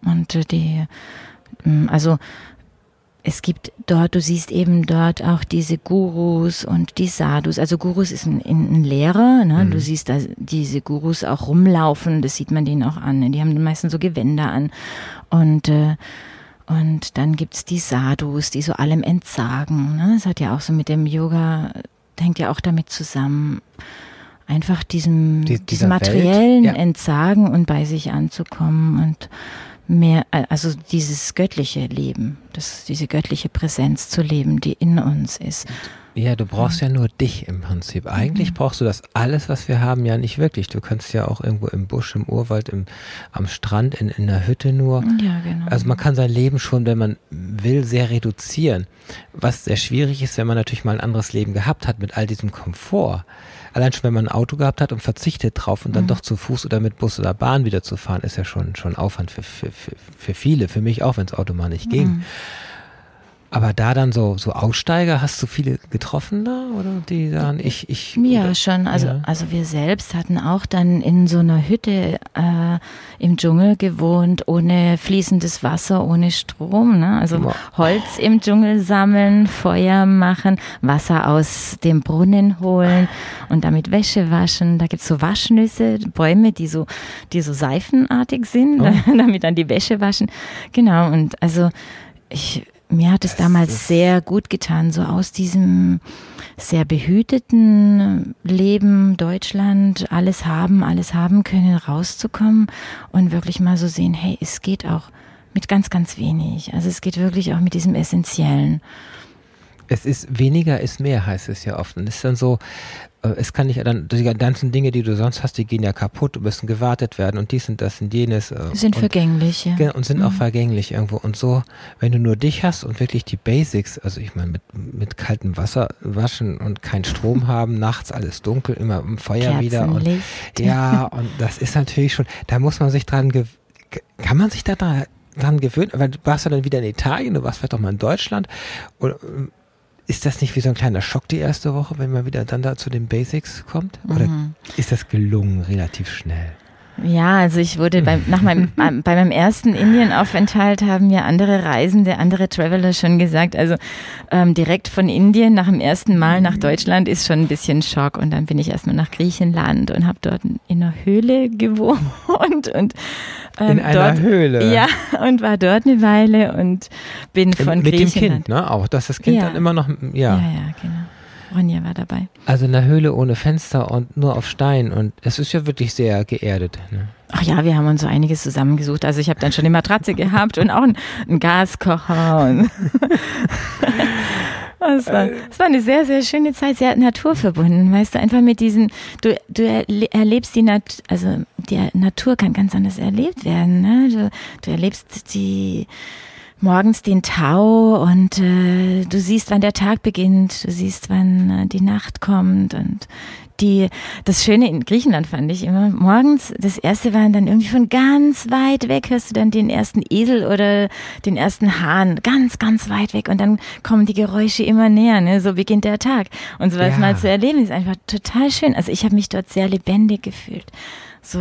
Und äh, die, mm, also es gibt dort, du siehst eben dort auch diese Gurus und die Sadhus. Also Gurus ist ein, ein Lehrer, ne? Mhm. du siehst da diese Gurus auch rumlaufen, das sieht man denen auch an. Ne? Die haben meistens so Gewänder an. Und, äh, und dann gibt's die Sadhus, die so allem entsagen. Ne? Das hat ja auch so mit dem Yoga, hängt ja auch damit zusammen einfach diesem, Die, diesem materiellen ja. Entsagen und bei sich anzukommen und mehr, also dieses göttliche Leben, das, diese göttliche Präsenz zu leben, die in uns ist. Ja, du brauchst ja nur dich im Prinzip. Eigentlich mhm. brauchst du das alles, was wir haben, ja nicht wirklich. Du kannst ja auch irgendwo im Busch, im Urwald, im, am Strand, in, in der Hütte nur. Ja, genau. Also man kann sein Leben schon, wenn man will, sehr reduzieren. Was sehr schwierig ist, wenn man natürlich mal ein anderes Leben gehabt hat mit all diesem Komfort. Allein schon, wenn man ein Auto gehabt hat und verzichtet drauf und dann mhm. doch zu Fuß oder mit Bus oder Bahn wieder zu fahren, ist ja schon, schon Aufwand für, für, für, für viele, für mich auch, wenn das Auto mal nicht ging. Mhm. Aber da dann so, so Aussteiger, hast du viele getroffen da? Oder die sagen, ich, ich. Ja, oder? schon. Also, ja. also wir selbst hatten auch dann in so einer Hütte äh, im Dschungel gewohnt, ohne fließendes Wasser, ohne Strom. Ne? Also wow. Holz im Dschungel sammeln, Feuer machen, Wasser aus dem Brunnen holen und damit Wäsche waschen. Da gibt's so Waschnüsse, Bäume, die so, die so seifenartig sind, oh. damit dann die Wäsche waschen. Genau, und also ich mir hat es damals sehr gut getan, so aus diesem sehr behüteten Leben Deutschland, alles haben, alles haben können, rauszukommen und wirklich mal so sehen, hey, es geht auch mit ganz, ganz wenig. Also es geht wirklich auch mit diesem Essentiellen. Es ist weniger ist mehr, heißt es ja oft. Und es ist dann so, es kann nicht dann, die ganzen Dinge, die du sonst hast, die gehen ja kaputt, müssen gewartet werden und dies und das und jenes. Äh, sind und, vergänglich, ja. Und sind mhm. auch vergänglich irgendwo. Und so, wenn du nur dich hast und wirklich die Basics, also ich meine, mit, mit kaltem Wasser waschen und keinen Strom haben, nachts alles dunkel, immer im Feuer wieder. Und, ja, und das ist natürlich schon, da muss man sich dran, kann man sich da dran gewöhnen? Weil du warst ja dann wieder in Italien, du warst vielleicht auch mal in Deutschland. Oder, ist das nicht wie so ein kleiner Schock die erste Woche, wenn man wieder dann da zu den Basics kommt? Oder mhm. ist das gelungen relativ schnell? Ja, also ich wurde beim, nach meinem, bei meinem ersten Indienaufenthalt haben mir andere Reisende, andere Traveler schon gesagt, also ähm, direkt von Indien nach dem ersten Mal nach Deutschland ist schon ein bisschen Schock und dann bin ich erstmal nach Griechenland und habe dort in einer Höhle gewohnt und ähm, in einer dort, Höhle. Ja, und war dort eine Weile und bin von Mit Griechenland. Mit dem Kind, ne? Auch, dass das Kind ja. dann immer noch, ja. Ja, ja, genau. Ronja war dabei. Also eine Höhle ohne Fenster und nur auf Stein und es ist ja wirklich sehr geerdet. Ne? Ach ja, wir haben uns so einiges zusammengesucht. Also ich habe dann schon eine Matratze gehabt und auch einen, einen Gaskocher und Es war, es war eine sehr, sehr schöne Zeit, sehr naturverbunden, weißt du, einfach mit diesen, du, du erlebst die Natur, also die Natur kann ganz anders erlebt werden, ne? Du, du erlebst die, morgens den Tau und äh, du siehst, wann der Tag beginnt, du siehst, wann äh, die Nacht kommt und die, das Schöne in Griechenland fand ich immer, morgens, das erste war dann irgendwie von ganz weit weg, hörst du dann den ersten Esel oder den ersten Hahn, ganz, ganz weit weg und dann kommen die Geräusche immer näher, ne? so beginnt der Tag. Und sowas ja. mal zu erleben, ist einfach total schön. Also ich habe mich dort sehr lebendig gefühlt, so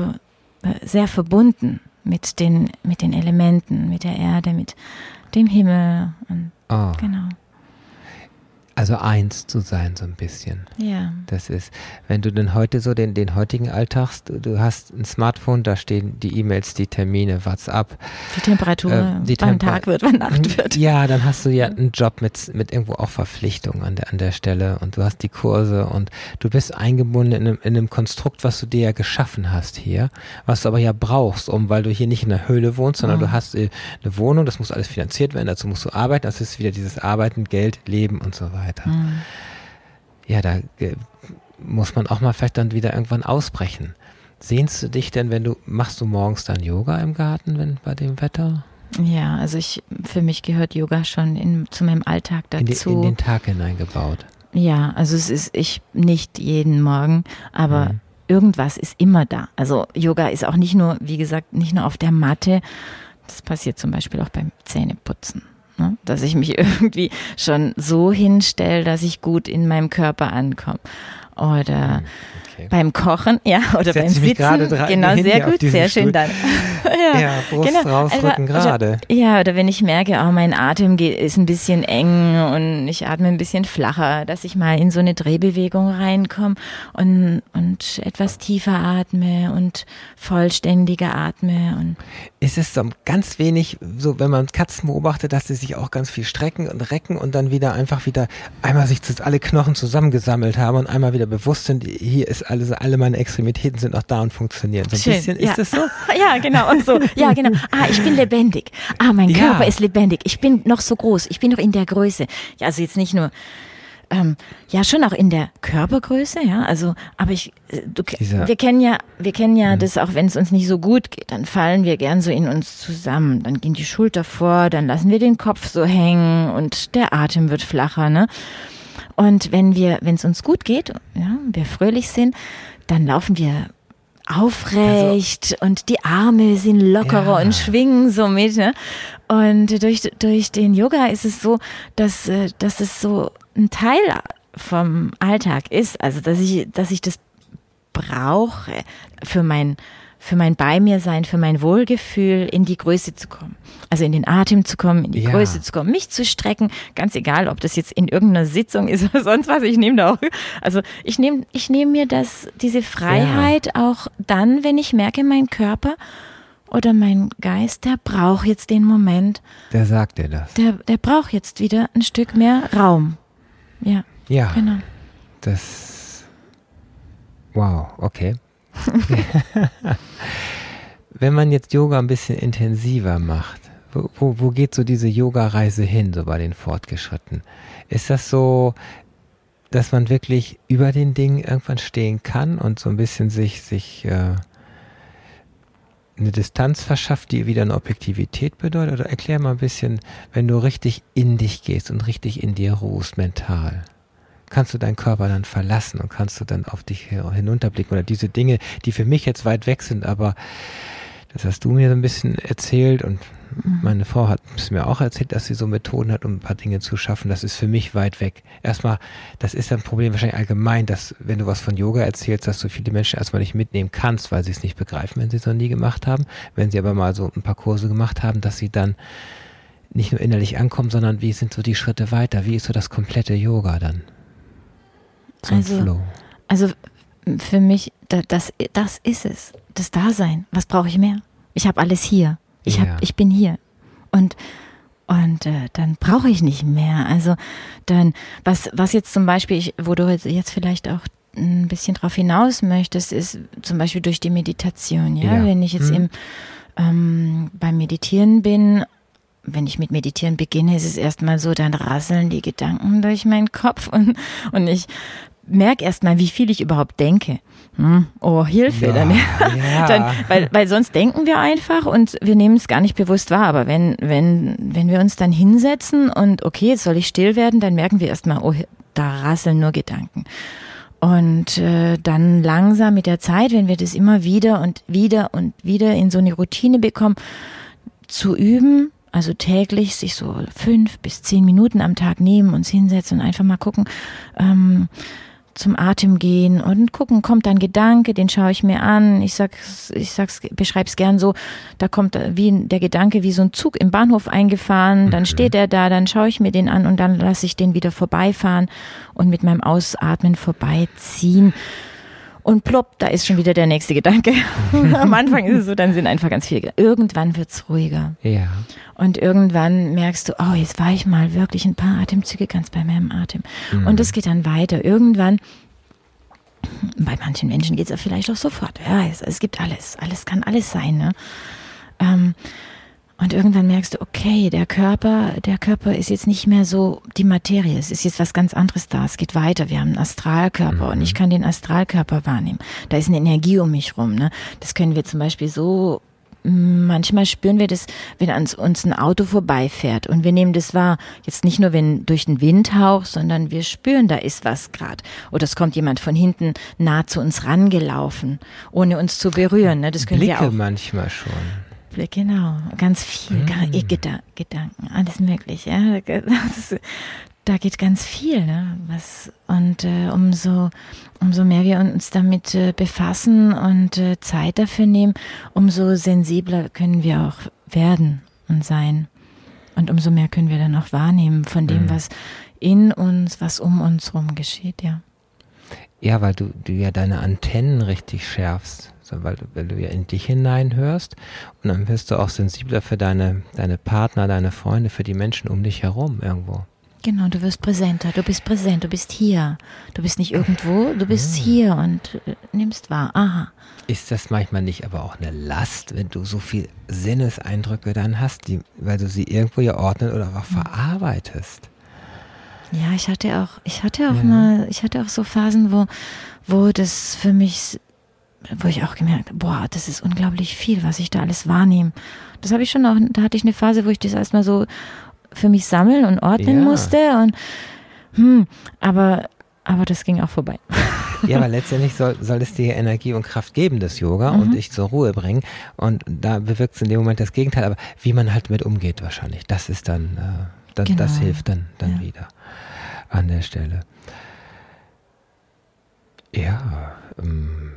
äh, sehr verbunden mit den, mit den Elementen, mit der Erde, mit dem Himmel. Und, oh. Genau. Also eins zu sein, so ein bisschen. Ja. Das ist, wenn du denn heute so den, den heutigen Alltag, du, du hast ein Smartphone, da stehen die E-Mails, die Termine, WhatsApp. Die Temperatur, äh, die wann Temper Tag wird, wann Nacht wird. Ja, dann hast du ja einen Job mit, mit irgendwo auch Verpflichtungen an der, an der Stelle und du hast die Kurse und du bist eingebunden in einem, in einem Konstrukt, was du dir ja geschaffen hast hier, was du aber ja brauchst, um, weil du hier nicht in der Höhle wohnst, sondern oh. du hast äh, eine Wohnung, das muss alles finanziert werden, dazu musst du arbeiten, das ist wieder dieses Arbeiten, Geld, Leben und so weiter weiter. Mhm. Ja, da äh, muss man auch mal vielleicht dann wieder irgendwann ausbrechen. Sehnst du dich denn, wenn du, machst du morgens dann Yoga im Garten, wenn bei dem Wetter? Ja, also ich, für mich gehört Yoga schon in, zu meinem Alltag dazu. In, die, in den Tag hineingebaut. Ja, also es ist ich nicht jeden Morgen, aber mhm. irgendwas ist immer da. Also Yoga ist auch nicht nur, wie gesagt, nicht nur auf der Matte. Das passiert zum Beispiel auch beim Zähneputzen. Ne? Dass ich mich irgendwie schon so hinstelle, dass ich gut in meinem Körper ankomme. Oder okay. beim Kochen, ja, oder beim Sitzen. Genau, sehr gut, sehr schön Stuhl. dann. ja, ja, Brust genau. rausrücken also, gerade. Ja, oder wenn ich merke, oh, mein Atem geht, ist ein bisschen eng und ich atme ein bisschen flacher, dass ich mal in so eine Drehbewegung reinkomme und, und etwas tiefer atme und vollständiger atme. Und ist es so ganz wenig, so wenn man Katzen beobachtet, dass sie sich auch ganz viel strecken und recken und dann wieder einfach wieder einmal sich alle Knochen zusammengesammelt haben und einmal wieder bewusst sind, hier ist alles, alle meine Extremitäten sind noch da und funktionieren. So ein Schön, bisschen, ja. ist das so? Ja, genau. Und so, ja, genau. Ah, ich bin lebendig. Ah, mein ja. Körper ist lebendig. Ich bin noch so groß. Ich bin noch in der Größe. Ja, also jetzt nicht nur ähm, ja schon auch in der Körpergröße, ja. Also, aber ich, äh, du, Dieser- wir kennen ja, wir kennen ja das auch, wenn es uns nicht so gut geht, dann fallen wir gern so in uns zusammen. Dann gehen die Schulter vor, dann lassen wir den Kopf so hängen und der Atem wird flacher, ne? Und wenn wir, wenn es uns gut geht, ja, wir fröhlich sind, dann laufen wir aufrecht und die Arme sind lockerer Ja. und schwingen so mit. Ne? Und durch, durch den Yoga ist es so, dass, äh, dass es so ein Teil vom Alltag ist. Also, dass ich, dass ich das brauche für mein, für mein Bei mir sein, für mein Wohlgefühl, in die Größe zu kommen. Also in den Atem zu kommen, in die Ja. Größe zu kommen, mich zu strecken, ganz egal, ob das jetzt in irgendeiner Sitzung ist oder sonst was, ich nehme da auch, also ich nehme ich nehme mir das, diese Freiheit auch dann, wenn ich merke, mein Körper oder mein Geist, der braucht jetzt den Moment, Der sagt dir das. der, der braucht jetzt wieder ein Stück mehr Raum. Ja, Ja, genau. das. Wow, okay. Wenn man jetzt Yoga ein bisschen intensiver macht, wo, wo, geht so diese Yoga-Reise hin, so bei den Fortgeschritten? Ist das so, dass man wirklich über den Dingen irgendwann stehen kann und so ein bisschen sich, sich äh, eine Distanz verschafft, die wieder eine Objektivität bedeutet? Oder erklär mal ein bisschen, wenn du richtig in dich gehst und richtig in dir ruhst, mental kannst du deinen Körper dann verlassen und kannst du dann auf dich hin- hinunterblicken oder diese Dinge, die für mich jetzt weit weg sind, aber das hast du mir so ein bisschen erzählt und meine Frau hat es mir auch erzählt, dass sie so Methoden hat, um ein paar Dinge zu schaffen. Das ist für mich weit weg. Erstmal, das ist ein Problem wahrscheinlich allgemein, dass wenn du was von Yoga erzählst, dass du viele Menschen erstmal nicht mitnehmen kannst, weil sie es nicht begreifen, wenn sie es noch nie gemacht haben. Wenn sie aber mal so ein paar Kurse gemacht haben, dass sie dann nicht nur innerlich ankommen, sondern wie sind so die Schritte weiter? Wie ist so das komplette Yoga dann? Zum Also, Flow. Also für mich, da- das, das ist es. Das Dasein. Was brauche ich mehr? Ich habe alles hier. Ich, Ja. hab, ich bin hier. Und, und äh, dann brauche ich nicht mehr. Also dann, was, was jetzt zum Beispiel, ich, wo du jetzt- vielleicht auch ein bisschen drauf hinaus möchtest, ist zum Beispiel durch die Meditation. Ja, Ja. wenn ich jetzt Mhm. im, ähm, beim Meditieren bin, wenn ich mit Meditieren beginne, ist es erstmal so, dann rasseln die Gedanken durch meinen Kopf und, und ich merke erstmal, wie viel ich überhaupt denke. Hm, oh, Hilfe. Ja, Dann, ja. dann, weil, weil sonst denken wir einfach und wir nehmen es gar nicht bewusst wahr. Aber wenn, wenn, wenn wir uns dann hinsetzen und okay, jetzt soll ich still werden, dann merken wir erstmal, oh, da rasseln nur Gedanken. Und äh, dann langsam mit der Zeit, wenn wir das immer wieder und wieder und wieder in so eine Routine bekommen, zu üben, also täglich sich so fünf bis zehn Minuten am Tag nehmen, uns hinsetzen und einfach mal gucken, ähm, zum Atem gehen und gucken, kommt ein Gedanke, den schaue ich mir an. Ich sag's, ich sag's, beschreib's gern so, da kommt wie der Gedanke wie so ein Zug im Bahnhof eingefahren, dann steht er da, dann schaue ich mir den an und dann lasse ich den wieder vorbeifahren und mit meinem Ausatmen vorbeiziehen. Und plopp, da ist schon wieder der nächste Gedanke. Am Anfang ist es so, dann sind einfach ganz viele. Gedanken. Irgendwann wird's ruhiger. Ja. Und irgendwann merkst du, oh, jetzt war ich mal wirklich ein paar Atemzüge ganz bei meinem Atem. Und das geht dann weiter. Irgendwann, bei manchen Menschen geht es ja vielleicht auch sofort. Ja, es, es gibt alles. Alles kann alles sein. Ne? Ähm, und irgendwann merkst du, okay, der Körper, der Körper ist jetzt nicht mehr so die Materie. Es ist jetzt was ganz anderes da. Es geht weiter. Wir haben einen Astralkörper und ich kann den Astralkörper wahrnehmen. Da ist eine Energie um mich rum. Ne? Das können wir zum Beispiel so manchmal spüren wir das, wenn an uns ein Auto vorbeifährt und wir nehmen das wahr. Jetzt nicht nur wenn durch den Wind haucht, sondern wir spüren, da ist was gerade. Oder es kommt jemand von hinten nah zu uns rangelaufen, ohne uns zu berühren. Ne? Das können Blicke wir auch. manchmal schon. Blick, Genau, ganz viel, Mm. Geda Gedanken, alles mögliche. Ja. Das, da geht ganz viel, ne? Was und äh, umso umso mehr wir uns damit äh, befassen und äh, Zeit dafür nehmen, umso sensibler können wir auch werden und sein. Und umso mehr können wir dann auch wahrnehmen von dem, Mhm. was in uns, was um uns rum geschieht, ja. Ja, weil du, du ja deine Antennen richtig schärfst. So, weil, du, weil du ja in dich hineinhörst und dann wirst du auch sensibler für deine, deine Partner, deine Freunde, für die Menschen um dich herum irgendwo. Genau, du wirst präsenter, du bist präsent, du bist hier. Du bist nicht irgendwo, du bist hier und äh, nimmst wahr. Aha. Ist das manchmal nicht aber auch eine Last, wenn du so viel Sinneseindrücke dann hast, die, weil du sie irgendwo ja ordnen oder auch verarbeitest? Ja, ich hatte auch, ich hatte auch ja. mal, ich hatte auch so Phasen, wo, wo das für mich, wo ich auch gemerkt habe, boah, das ist unglaublich viel, was ich da alles wahrnehme. Das habe ich schon auch, da hatte ich eine Phase, wo ich das erstmal so für mich sammeln und ordnen ja. musste und hm, aber, aber das ging auch vorbei. Ja, aber letztendlich soll, soll es dir Energie und Kraft geben, das Yoga, mhm. und dich zur Ruhe bringen. Und da bewirkt es in dem Moment das Gegenteil. Aber wie man halt mit umgeht wahrscheinlich, das ist dann, äh, das, genau. das hilft dann, dann ja. wieder an der Stelle. Ja, ähm,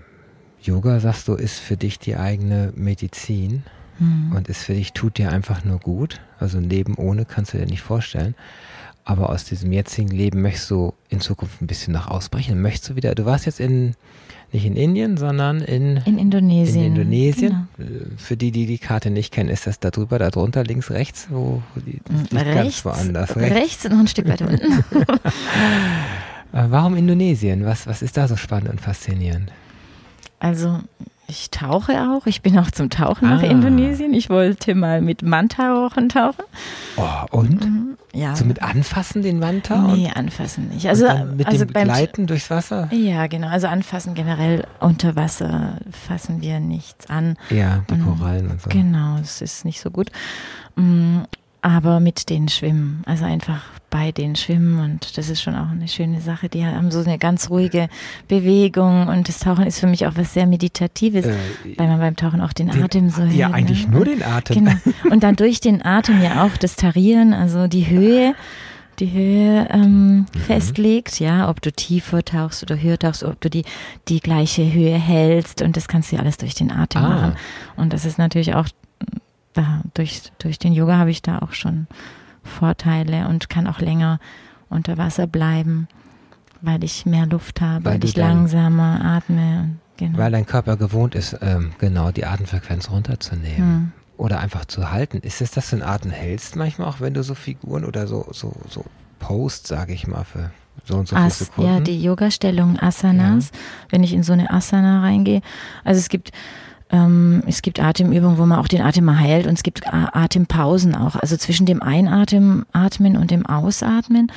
Yoga, sagst du, ist für dich die eigene Medizin mhm. und ist für dich, tut dir einfach nur gut. Also ein Leben ohne kannst du dir nicht vorstellen. Aber aus diesem jetzigen Leben möchtest du in Zukunft ein bisschen noch ausbrechen. Möchtest du wieder, du warst jetzt in, nicht in Indien, sondern in, in Indonesien. In Indonesien. Genau. Für die, die die Karte nicht kennen, ist das da drüber, da drunter, links, rechts, wo, die, das rechts, ganz woanders. Rechts. rechts und noch ein Stück weiter unten. Äh, warum Indonesien? Was, was ist da so spannend und faszinierend? Also ich tauche auch. Ich bin auch zum Tauchen ah. nach Indonesien. Ich wollte mal mit Manta-Rochen tauchen. Oh, und? Mhm, ja. So mit anfassen den Manta? Nee, anfassen nicht. Also, mit also dem Begleiten durchs Wasser? Ja, genau. Also anfassen generell unter Wasser fassen wir nichts an. Ja, die Korallen und so. Genau, es ist nicht so gut. Mm, aber mit denen schwimmen. Also einfach bei denen schwimmen und das ist schon auch eine schöne Sache. Die haben so eine ganz ruhige Bewegung und das Tauchen ist für mich auch was sehr Meditatives, äh, weil man beim Tauchen auch den, den Atem so Ja, hört, eigentlich ne? nur den Atem. Genau. Und dann durch den Atem ja auch das Tarieren, also die Höhe die Höhe ähm, mhm. festlegt, ja, ob du tiefer tauchst oder höher tauchst, ob du die, die gleiche Höhe hältst und das kannst du ja alles durch den Atem ah. machen. Und das ist natürlich auch da, durch, durch den Yoga habe ich da auch schon Vorteile und kann auch länger unter Wasser bleiben, weil ich mehr Luft habe, weil, weil ich langsamer atme. Genau. Weil dein Körper gewohnt ist, ähm, genau die Atemfrequenz runterzunehmen. Hm. Oder einfach zu halten. Ist es, dass du den Atem hältst manchmal auch, wenn du so Figuren oder so, so, so Post, sage ich mal, für so und so As, viele Sekunden? Ja, die Yoga-Stellung Asanas, ja. wenn ich in so eine Asana reingehe. Also es gibt es gibt Atemübungen, wo man auch den Atem mal heilt und es gibt Atempausen auch. Also zwischen dem Einatmen und dem Ausatmen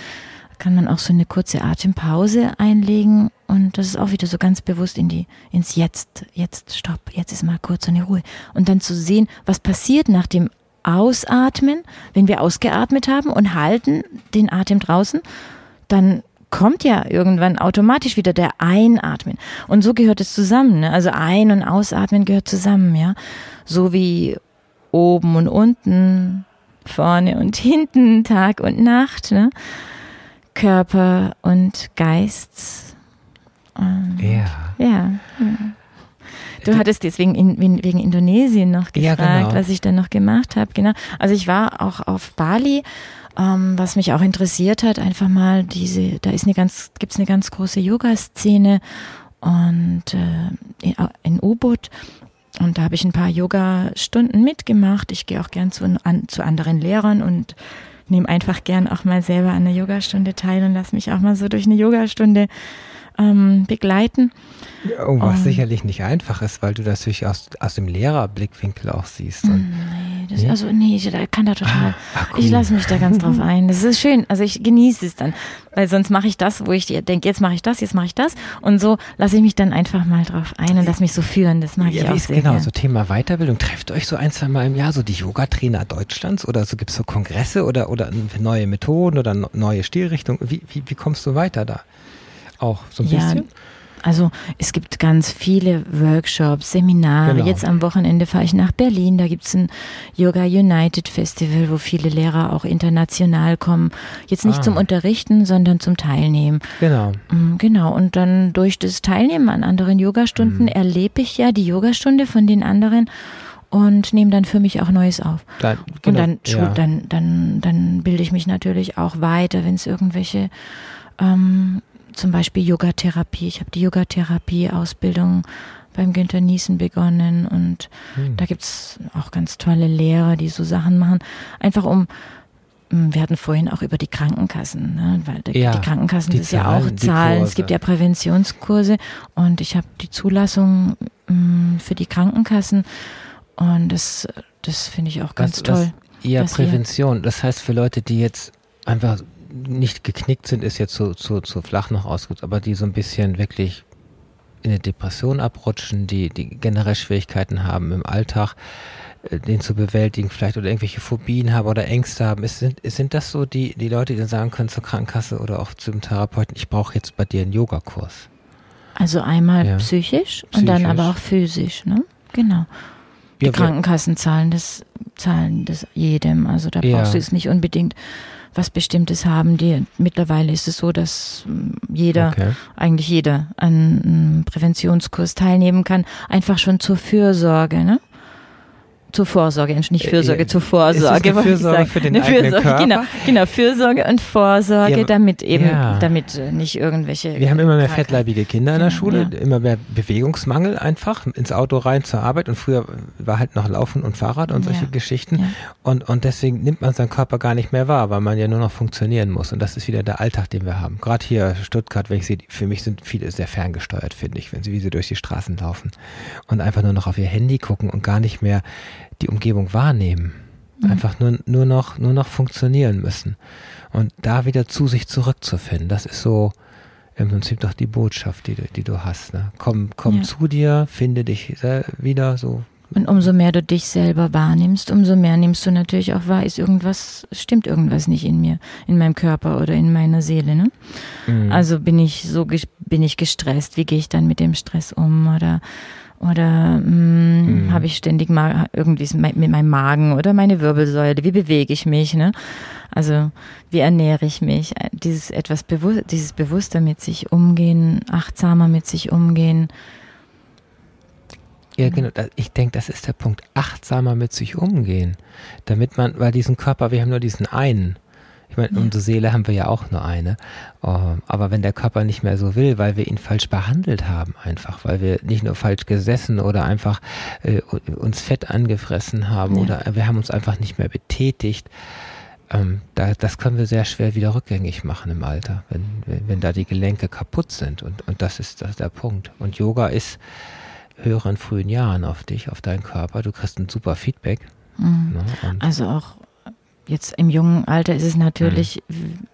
kann man auch so eine kurze Atempause einlegen und das ist auch wieder so ganz bewusst in die, ins Jetzt, jetzt, stopp, jetzt ist mal kurz eine Ruhe. Und dann zu sehen, was passiert nach dem Ausatmen, wenn wir ausgeatmet haben und halten den Atem draußen, dann kommt ja irgendwann automatisch wieder der Einatmen. Und so gehört es zusammen. Ne? Also Ein- und Ausatmen gehört zusammen, ja. So wie oben und unten, vorne und hinten, Tag und Nacht, ne? Körper und Geist. Und ja. ja. Du hattest deswegen in, wegen Indonesien noch gefragt, ja, genau. was ich dann noch gemacht habe. Genau. Also ich war auch auf Bali ähm, was mich auch interessiert hat, einfach mal diese, da ist eine ganz, gibt's eine ganz große Yoga-Szene und äh, in U-Boot und da habe ich ein paar Yoga-Stunden mitgemacht. Ich gehe auch gern zu, an, zu anderen Lehrern und nehme einfach gern auch mal selber an einer Yogastunde teil und lass mich auch mal so durch eine Yogastunde ähm, begleiten. Oh, was um, sicherlich nicht einfach ist, weil du das natürlich aus, aus dem Lehrerblickwinkel auch siehst. Und, nee, das, nee? also nee, ich kann da total, ah, cool. ich lasse mich da ganz drauf ein. Das ist schön, also ich genieße es dann, weil sonst mache ich das, wo ich denke, jetzt mache ich das, jetzt mache ich das und so lasse ich mich dann einfach mal drauf ein und lass mich so führen, das mag ja, ich auch sehr Genau, gern. so Thema Weiterbildung, trefft euch so ein, zwei Mal im Jahr so die Yoga-Trainer Deutschlands oder so gibt es so Kongresse oder, oder neue Methoden oder neue Stilrichtungen, wie, wie, wie kommst du weiter da? Auch so ein ja, bisschen? Also es gibt ganz viele Workshops, Seminare. Genau. Jetzt am Wochenende fahre ich nach Berlin. Da gibt es ein Yoga United Festival, wo viele Lehrer auch international kommen. Jetzt nicht ah. zum Unterrichten, sondern zum Teilnehmen. Genau. Mm, genau. Und dann durch das Teilnehmen an anderen Yogastunden mhm. erlebe ich ja die Yogastunde von den anderen und nehme dann für mich auch Neues auf. Dann, genau, und dann, ja. dann, dann, dann bilde ich mich natürlich auch weiter, wenn es irgendwelche ähm, zum Beispiel Yogatherapie. Ich habe die Yogatherapie-Ausbildung beim Günther Niesen begonnen und hm. da es auch ganz tolle Lehrer, die so Sachen machen. Einfach um, hm, wir hatten vorhin auch über die Krankenkassen, ne? weil die, ja, die Krankenkassen die das Zahlen, ja auch Zahlen. Es gibt ja Präventionskurse und ich habe die Zulassung mh, hm, für die Krankenkassen und das, das finde ich auch ganz was, toll. Was, ja, Prävention. Das heißt für Leute, die jetzt einfach nicht geknickt sind, ist jetzt zu, zu, zu flach noch ausgedrückt, aber die so ein bisschen wirklich in eine Depression abrutschen, die, die generell Schwierigkeiten haben im Alltag, äh, den zu bewältigen, vielleicht oder irgendwelche Phobien haben oder Ängste haben. Ist, sind, sind das so die, die Leute, die dann sagen können zur Krankenkasse oder auch zum Therapeuten, ich brauche jetzt bei dir einen Yogakurs? Also einmal ja. psychisch, psychisch, und dann aber auch physisch, ne? Genau. Die ja, Krankenkassen zahlen das, zahlen das jedem. Also da brauchst ja. du jetzt nicht unbedingt was Bestimmtes haben. Die, mittlerweile ist es so, dass mm, jeder, okay. eigentlich jeder, an einem Präventionskurs teilnehmen kann, einfach schon zur Fürsorge. Ne? Zur Vorsorge, nicht Fürsorge, äh, zur Vorsorge. Ist Fürsorge für den eine eigenen Fürsorge, Körper? Genau, genau, Fürsorge und Vorsorge, ja, damit eben, ja. damit äh, nicht irgendwelche. Wir haben immer mehr fettleibige Kinder in der genau, Schule, ja. immer mehr Bewegungsmangel einfach, ins Auto rein zur Arbeit und früher war halt noch Laufen und Fahrrad und solche Geschichten und, und deswegen nimmt man seinen Körper gar nicht mehr wahr, weil man ja nur noch funktionieren muss und das ist wieder der Alltag, den wir haben. Gerade hier Stuttgart, wenn ich sehe, für mich sind viele sehr ferngesteuert, finde ich, wenn sie, wie sie durch die Straßen laufen und einfach nur noch auf ihr Handy gucken und gar nicht mehr die Umgebung wahrnehmen. Mhm. Einfach nur, nur, noch, nur noch funktionieren müssen. Und da wieder zu sich zurückzufinden, das ist so im Prinzip doch die Botschaft, die, die du hast. Ne? Komm, komm ja. zu dir, finde dich wieder so. Und umso mehr du dich selber wahrnimmst, umso mehr nimmst du natürlich auch wahr, ist irgendwas, stimmt irgendwas nicht in mir, in meinem Körper oder in meiner Seele. Ne? Mhm. Also bin ich so, bin ich gestresst, wie gehe ich dann mit dem Stress um oder oder mm, mhm. habe ich ständig mal irgendwie mit meinem Magen oder meine Wirbelsäule? Wie bewege ich mich? Ne? Also wie ernähre ich mich? Dieses etwas bewusst, dieses bewusster mit sich umgehen, achtsamer mit sich umgehen. Ja, genau. Ich denke, das ist der Punkt. Achtsamer mit sich umgehen. Damit man, weil diesen Körper, wir haben nur diesen einen. Ich meine, unsere Seele haben wir ja auch nur eine. Ähm, aber wenn der Körper nicht mehr so will, weil wir ihn falsch behandelt haben, einfach, weil wir nicht nur falsch gesessen oder einfach äh, uns Fett angefressen haben ja. oder wir haben uns einfach nicht mehr betätigt, ähm, da, das können wir sehr schwer wieder rückgängig machen im Alter, wenn, wenn, wenn da die Gelenke kaputt sind. Und, und das ist das der Punkt. Und Yoga ist höheren frühen Jahren auf dich, auf deinen Körper. Du kriegst ein super Feedback. Mhm. Ne? Also auch Jetzt im jungen Alter ist es natürlich mhm.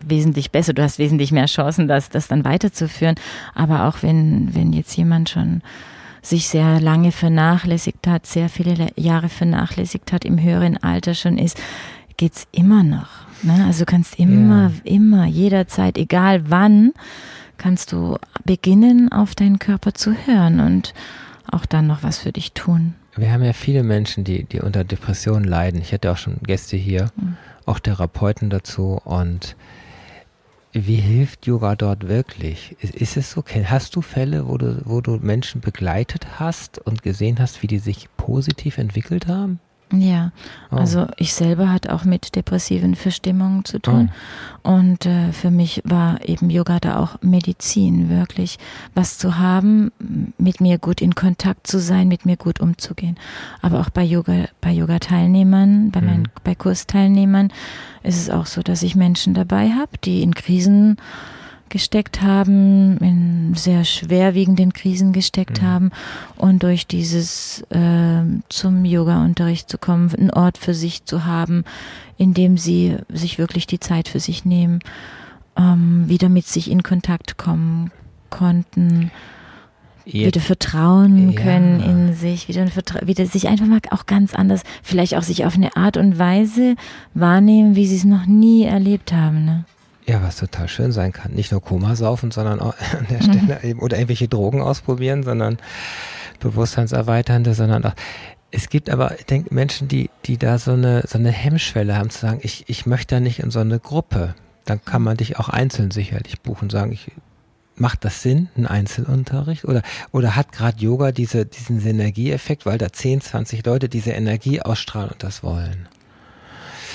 wesentlich besser. Du hast wesentlich mehr Chancen, das, das dann weiterzuführen. Aber auch wenn, wenn jetzt jemand schon sich sehr lange vernachlässigt hat, sehr viele Jahre vernachlässigt hat, im höheren Alter schon ist, geht's immer noch. Ne? Also du kannst immer, ja. immer, jederzeit, egal wann, kannst du beginnen, auf deinen Körper zu hören und auch dann noch was für dich tun wir haben ja viele Menschen, die, die unter Depressionen leiden. Ich hatte auch schon Gäste hier, mhm. auch Therapeuten dazu. Und wie hilft Yoga dort wirklich? Ist, ist, es so? Hast du Fälle, wo du, wo du Menschen begleitet hast und gesehen hast, wie die sich positiv entwickelt haben? Ja, oh. also ich selber hatte auch mit depressiven Verstimmungen zu tun. Oh. Und äh, für mich war eben Yoga da auch Medizin, wirklich was zu haben, mit mir gut in Kontakt zu sein, mit mir gut umzugehen. Aber auch bei Yoga, bei Yoga-Teilnehmern, bei meinen, mhm. bei Kursteilnehmern ist es auch so, dass ich Menschen dabei habe, die in Krisen gesteckt haben, in sehr schwerwiegenden Krisen gesteckt mhm. haben und durch dieses äh, zum Yoga-Unterricht zu kommen, einen Ort für sich zu haben, in dem sie sich wirklich die Zeit für sich nehmen, ähm, wieder mit sich in Kontakt kommen konnten. Jetzt, wieder vertrauen können ja. in sich, wieder, wieder sich einfach mal auch ganz anders, vielleicht auch sich auf eine Art und Weise wahrnehmen, wie sie es noch nie erlebt haben. Ne? Ja, was total schön sein kann. Nicht nur Koma saufen, sondern auch an der Stelle eben, oder irgendwelche Drogen ausprobieren, sondern bewusstseinserweiternde, sondern auch es gibt aber, ich denke, Menschen, die, die da so eine, so eine Hemmschwelle haben, zu sagen, ich, ich möchte da nicht in so eine Gruppe. Dann kann man dich auch einzeln sicherlich buchen und sagen, ich, macht das Sinn, ein Einzelunterricht? Oder, oder hat gerade Yoga diese, diesen Synergieeffekt, weil da 10, 20 Leute diese Energie ausstrahlen und das wollen?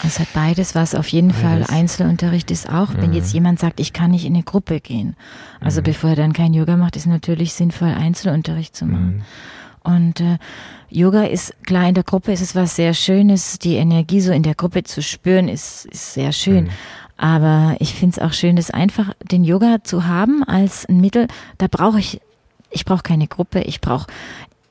Es hat beides, was auf jeden beides. Fall Einzelunterricht ist auch, mhm. wenn jetzt jemand sagt, ich kann nicht in eine Gruppe gehen. Also mhm. bevor er dann kein Yoga macht, ist natürlich sinnvoll, Einzelunterricht zu machen. Mhm. Und äh, Yoga ist klar, in der Gruppe ist es was sehr Schönes, die Energie so in der Gruppe zu spüren, ist, ist sehr schön. Mhm. Aber ich finde es auch schön, das einfach den Yoga zu haben als ein Mittel. Da brauche ich, ich brauche keine Gruppe, ich brauche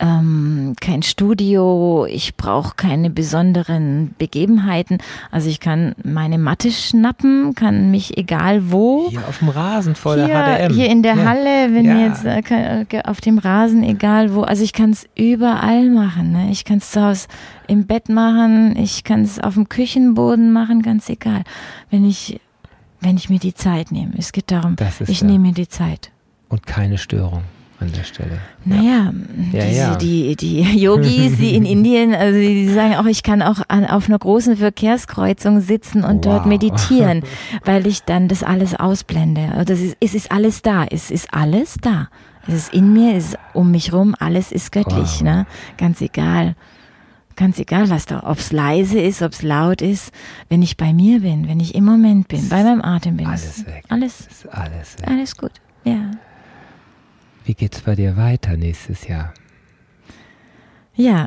ähm, kein Studio, ich brauche keine besonderen Begebenheiten. Also ich kann meine Matte schnappen, kann mich egal wo. Hier auf dem Rasen vor hier, der HDM. Hier in der ja. Halle, wenn ja. jetzt äh, auf dem Rasen, egal wo. Also ich kann es überall machen. Ne? Ich kann es zu Hause im Bett machen, ich kann es auf dem Küchenboden machen, ganz egal. Wenn ich, wenn ich mir die Zeit nehme. Es geht darum, ich ja. nehme mir die Zeit. Und keine Störung an der Stelle. Naja, ja, diese, ja. Die, die Yogis, die in Indien, also die sagen auch, ich kann auch an, auf einer großen Verkehrskreuzung sitzen und Wow. dort meditieren, weil ich dann das alles ausblende. Also das ist, es ist alles da, es ist alles da. Es ist in mir, es ist um mich rum, alles ist göttlich, Wow. ne? Ganz egal. Ganz egal, was da, ob es leise ist, ob es laut ist, wenn ich bei mir bin, wenn ich im Moment bin, bei meinem Atem bin. Alles weg. Alles, Ist alles weg. alles gut. Ja. Wie geht's bei dir weiter nächstes Jahr? Ja.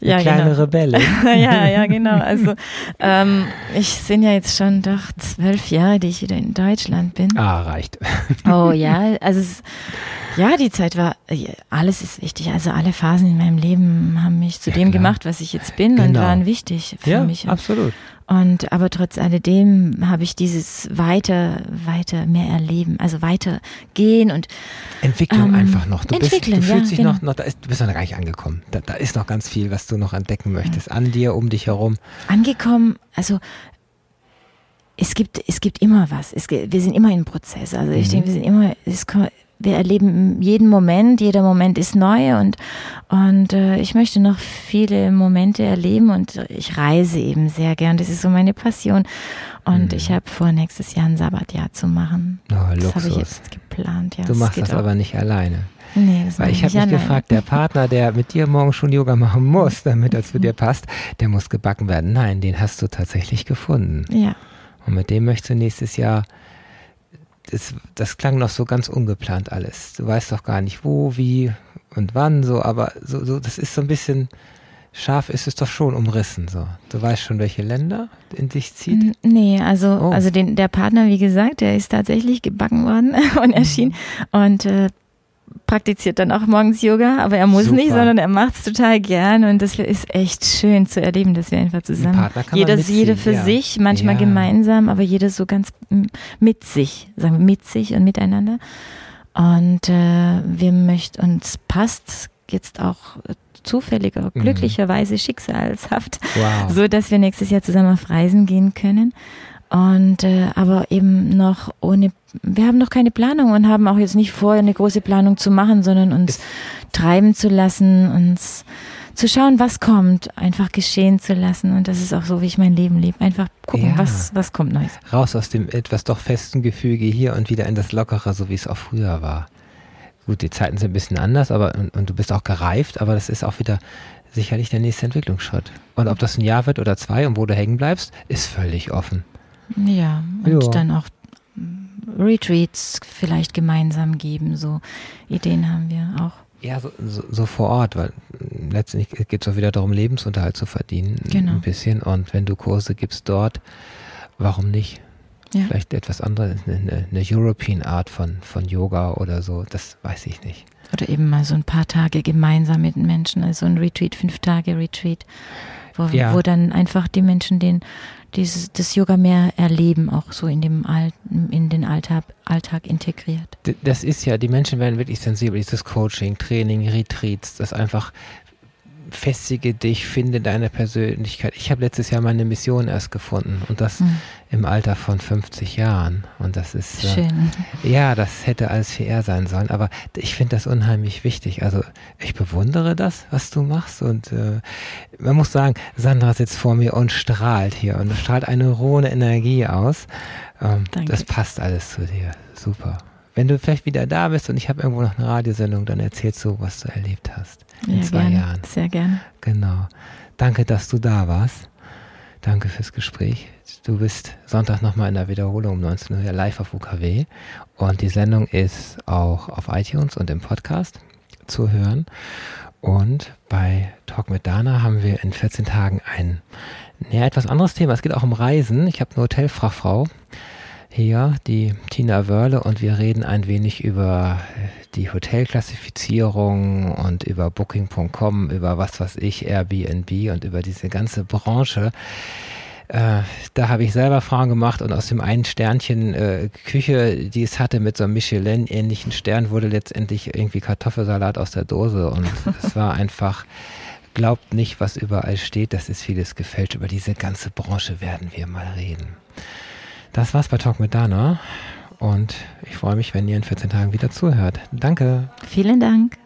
Die ja, kleine genau. Rebelle. ja, ja, genau. Also ähm, ich sind ja jetzt schon doch zwölf Jahre, die ich wieder in Deutschland bin. Ah, reicht. Oh ja, also es, ja, die Zeit war, alles ist wichtig. Also alle Phasen in meinem Leben haben mich zu Ja, dem klar. gemacht, was ich jetzt bin und Genau. waren wichtig für Ja, mich. absolut. Und aber trotz alledem habe ich dieses weiter, weiter mehr erleben, also weiter gehen und Entwicklung Ähm, einfach noch. Du, bist, du fühlst ja, dich genau. noch, noch da ist, du bist noch gar nicht angekommen. Da, da ist noch ganz viel, was du noch entdecken möchtest. An dir, um dich herum. angekommen, also es gibt, es gibt immer was. Es, wir sind immer im Prozess. Also ich Mhm. denke, wir sind immer, es, wir erleben jeden Moment, jeder Moment ist neu und, und äh, ich möchte noch viele Momente erleben und ich reise eben sehr gern. Das ist so meine Passion. Und Mhm. ich habe vor, nächstes Jahr ein Sabbatjahr zu machen. Oh, Das habe ich Luxus. jetzt geplant. Ja, du machst das auch. aber nicht alleine. Nee, das Weil ich habe mich alleine. gefragt, der Partner, der mit dir morgen schon Yoga machen muss, damit das zu dir passt, der muss gebacken werden. Nein, den hast du tatsächlich gefunden. Ja. Und mit dem möchtest du nächstes Jahr, das, das klang noch so ganz ungeplant alles. Du weißt doch gar nicht wo, wie und wann, so, aber so, so, das ist so ein bisschen, scharf ist es doch schon umrissen, so. Du weißt schon, welche Länder in dich zieht? Nee, also, Oh. also den, der Partner, wie gesagt, der ist tatsächlich gebacken worden und erschienen und äh, praktiziert dann auch morgens Yoga, aber er muss Super. nicht, sondern er macht es total gern und das ist echt schön zu erleben, dass wir einfach zusammen, jeder, jeder für ja. sich, manchmal Ja. gemeinsam, aber jeder so ganz mit sich, sagen wir mit sich und miteinander. Und äh, wir möchten, uns passt jetzt auch zufälliger, Mhm. glücklicherweise schicksalshaft, Wow. so dass wir nächstes Jahr zusammen auf Reisen gehen können. Und äh, aber eben noch ohne, wir haben noch keine Planung und haben auch jetzt nicht vor, eine große Planung zu machen, sondern uns treiben zu lassen, uns zu schauen, was kommt, einfach geschehen zu lassen. Und das ist auch so, wie ich mein Leben lebe. Einfach gucken, Ja. was, was kommt Neues. Raus aus dem etwas doch festen Gefüge hier und wieder in das Lockere, so wie es auch früher war. Gut, die Zeiten sind ein bisschen anders, aber und, und du bist auch gereift, aber das ist auch wieder sicherlich der nächste Entwicklungsschritt. Und ob das ein Jahr wird oder zwei und wo du hängen bleibst, ist völlig offen. Ja, und Ja. dann auch mm, Retreats vielleicht gemeinsam geben. So Ideen haben wir auch. Ja, so, so, so vor Ort, weil mm, letztendlich geht es auch wieder darum, Lebensunterhalt zu verdienen. Genau. Ein bisschen. Und wenn du Kurse gibst dort, warum nicht? Ja. Vielleicht etwas anderes, eine, eine European Art von, von Yoga oder so, das weiß ich nicht. Oder eben mal so ein paar Tage gemeinsam mit den Menschen, also ein Retreat, fünf Tage Retreat, wo, Ja. wo dann einfach die Menschen den, dieses, das Yoga mehr erleben, auch so in dem Al in den Alltag, Alltag integriert. Das ist ja, die Menschen werden wirklich sensibel, dieses Coaching, Training, Retreats, das einfach festige dich, finde deine Persönlichkeit. Ich habe letztes Jahr meine Mission erst gefunden und das Hm, im Alter von 50 Jahren. Und das ist, äh, schön. ja, das hätte alles viel eher sein sollen, aber ich finde das unheimlich wichtig. Also ich bewundere das, was du machst und äh, man muss sagen, Sandra sitzt vor mir und strahlt hier und strahlt eine rohe Energie aus. Ähm, Danke. das passt alles zu dir. Super. Wenn du vielleicht wieder da bist und ich habe irgendwo noch eine Radiosendung, dann erzählst du, was du erlebt hast in Ja, zwei gerne. Jahren. Sehr gerne. Genau. Danke, dass du da warst. Danke fürs Gespräch. Du bist Sonntag nochmal in der Wiederholung um 19 Uhr live auf UKW. Und die Sendung ist auch auf iTunes und im Podcast zu hören. Und bei Talk mit Dana haben wir in 14 Tagen ein ja, etwas anderes Thema. Es geht auch um Reisen. Ich habe eine Hotelfachfrau hier, die Tina Wörle, und wir reden ein wenig über die Hotelklassifizierung und über Booking.com, über was weiß ich, Airbnb und über diese ganze Branche. Äh, da habe ich selber Fragen gemacht und aus dem einen Sternchen äh, Küche, die es hatte mit so einem Michelin-ähnlichen Stern, wurde letztendlich irgendwie Kartoffelsalat aus der Dose und es war einfach, glaubt nicht, was überall steht, das ist vieles gefälscht. Über diese ganze Branche werden wir mal reden. Das war's bei Talk mit Dana und ich freue mich, wenn ihr in 14 Tagen wieder zuhört. Danke. Vielen Dank.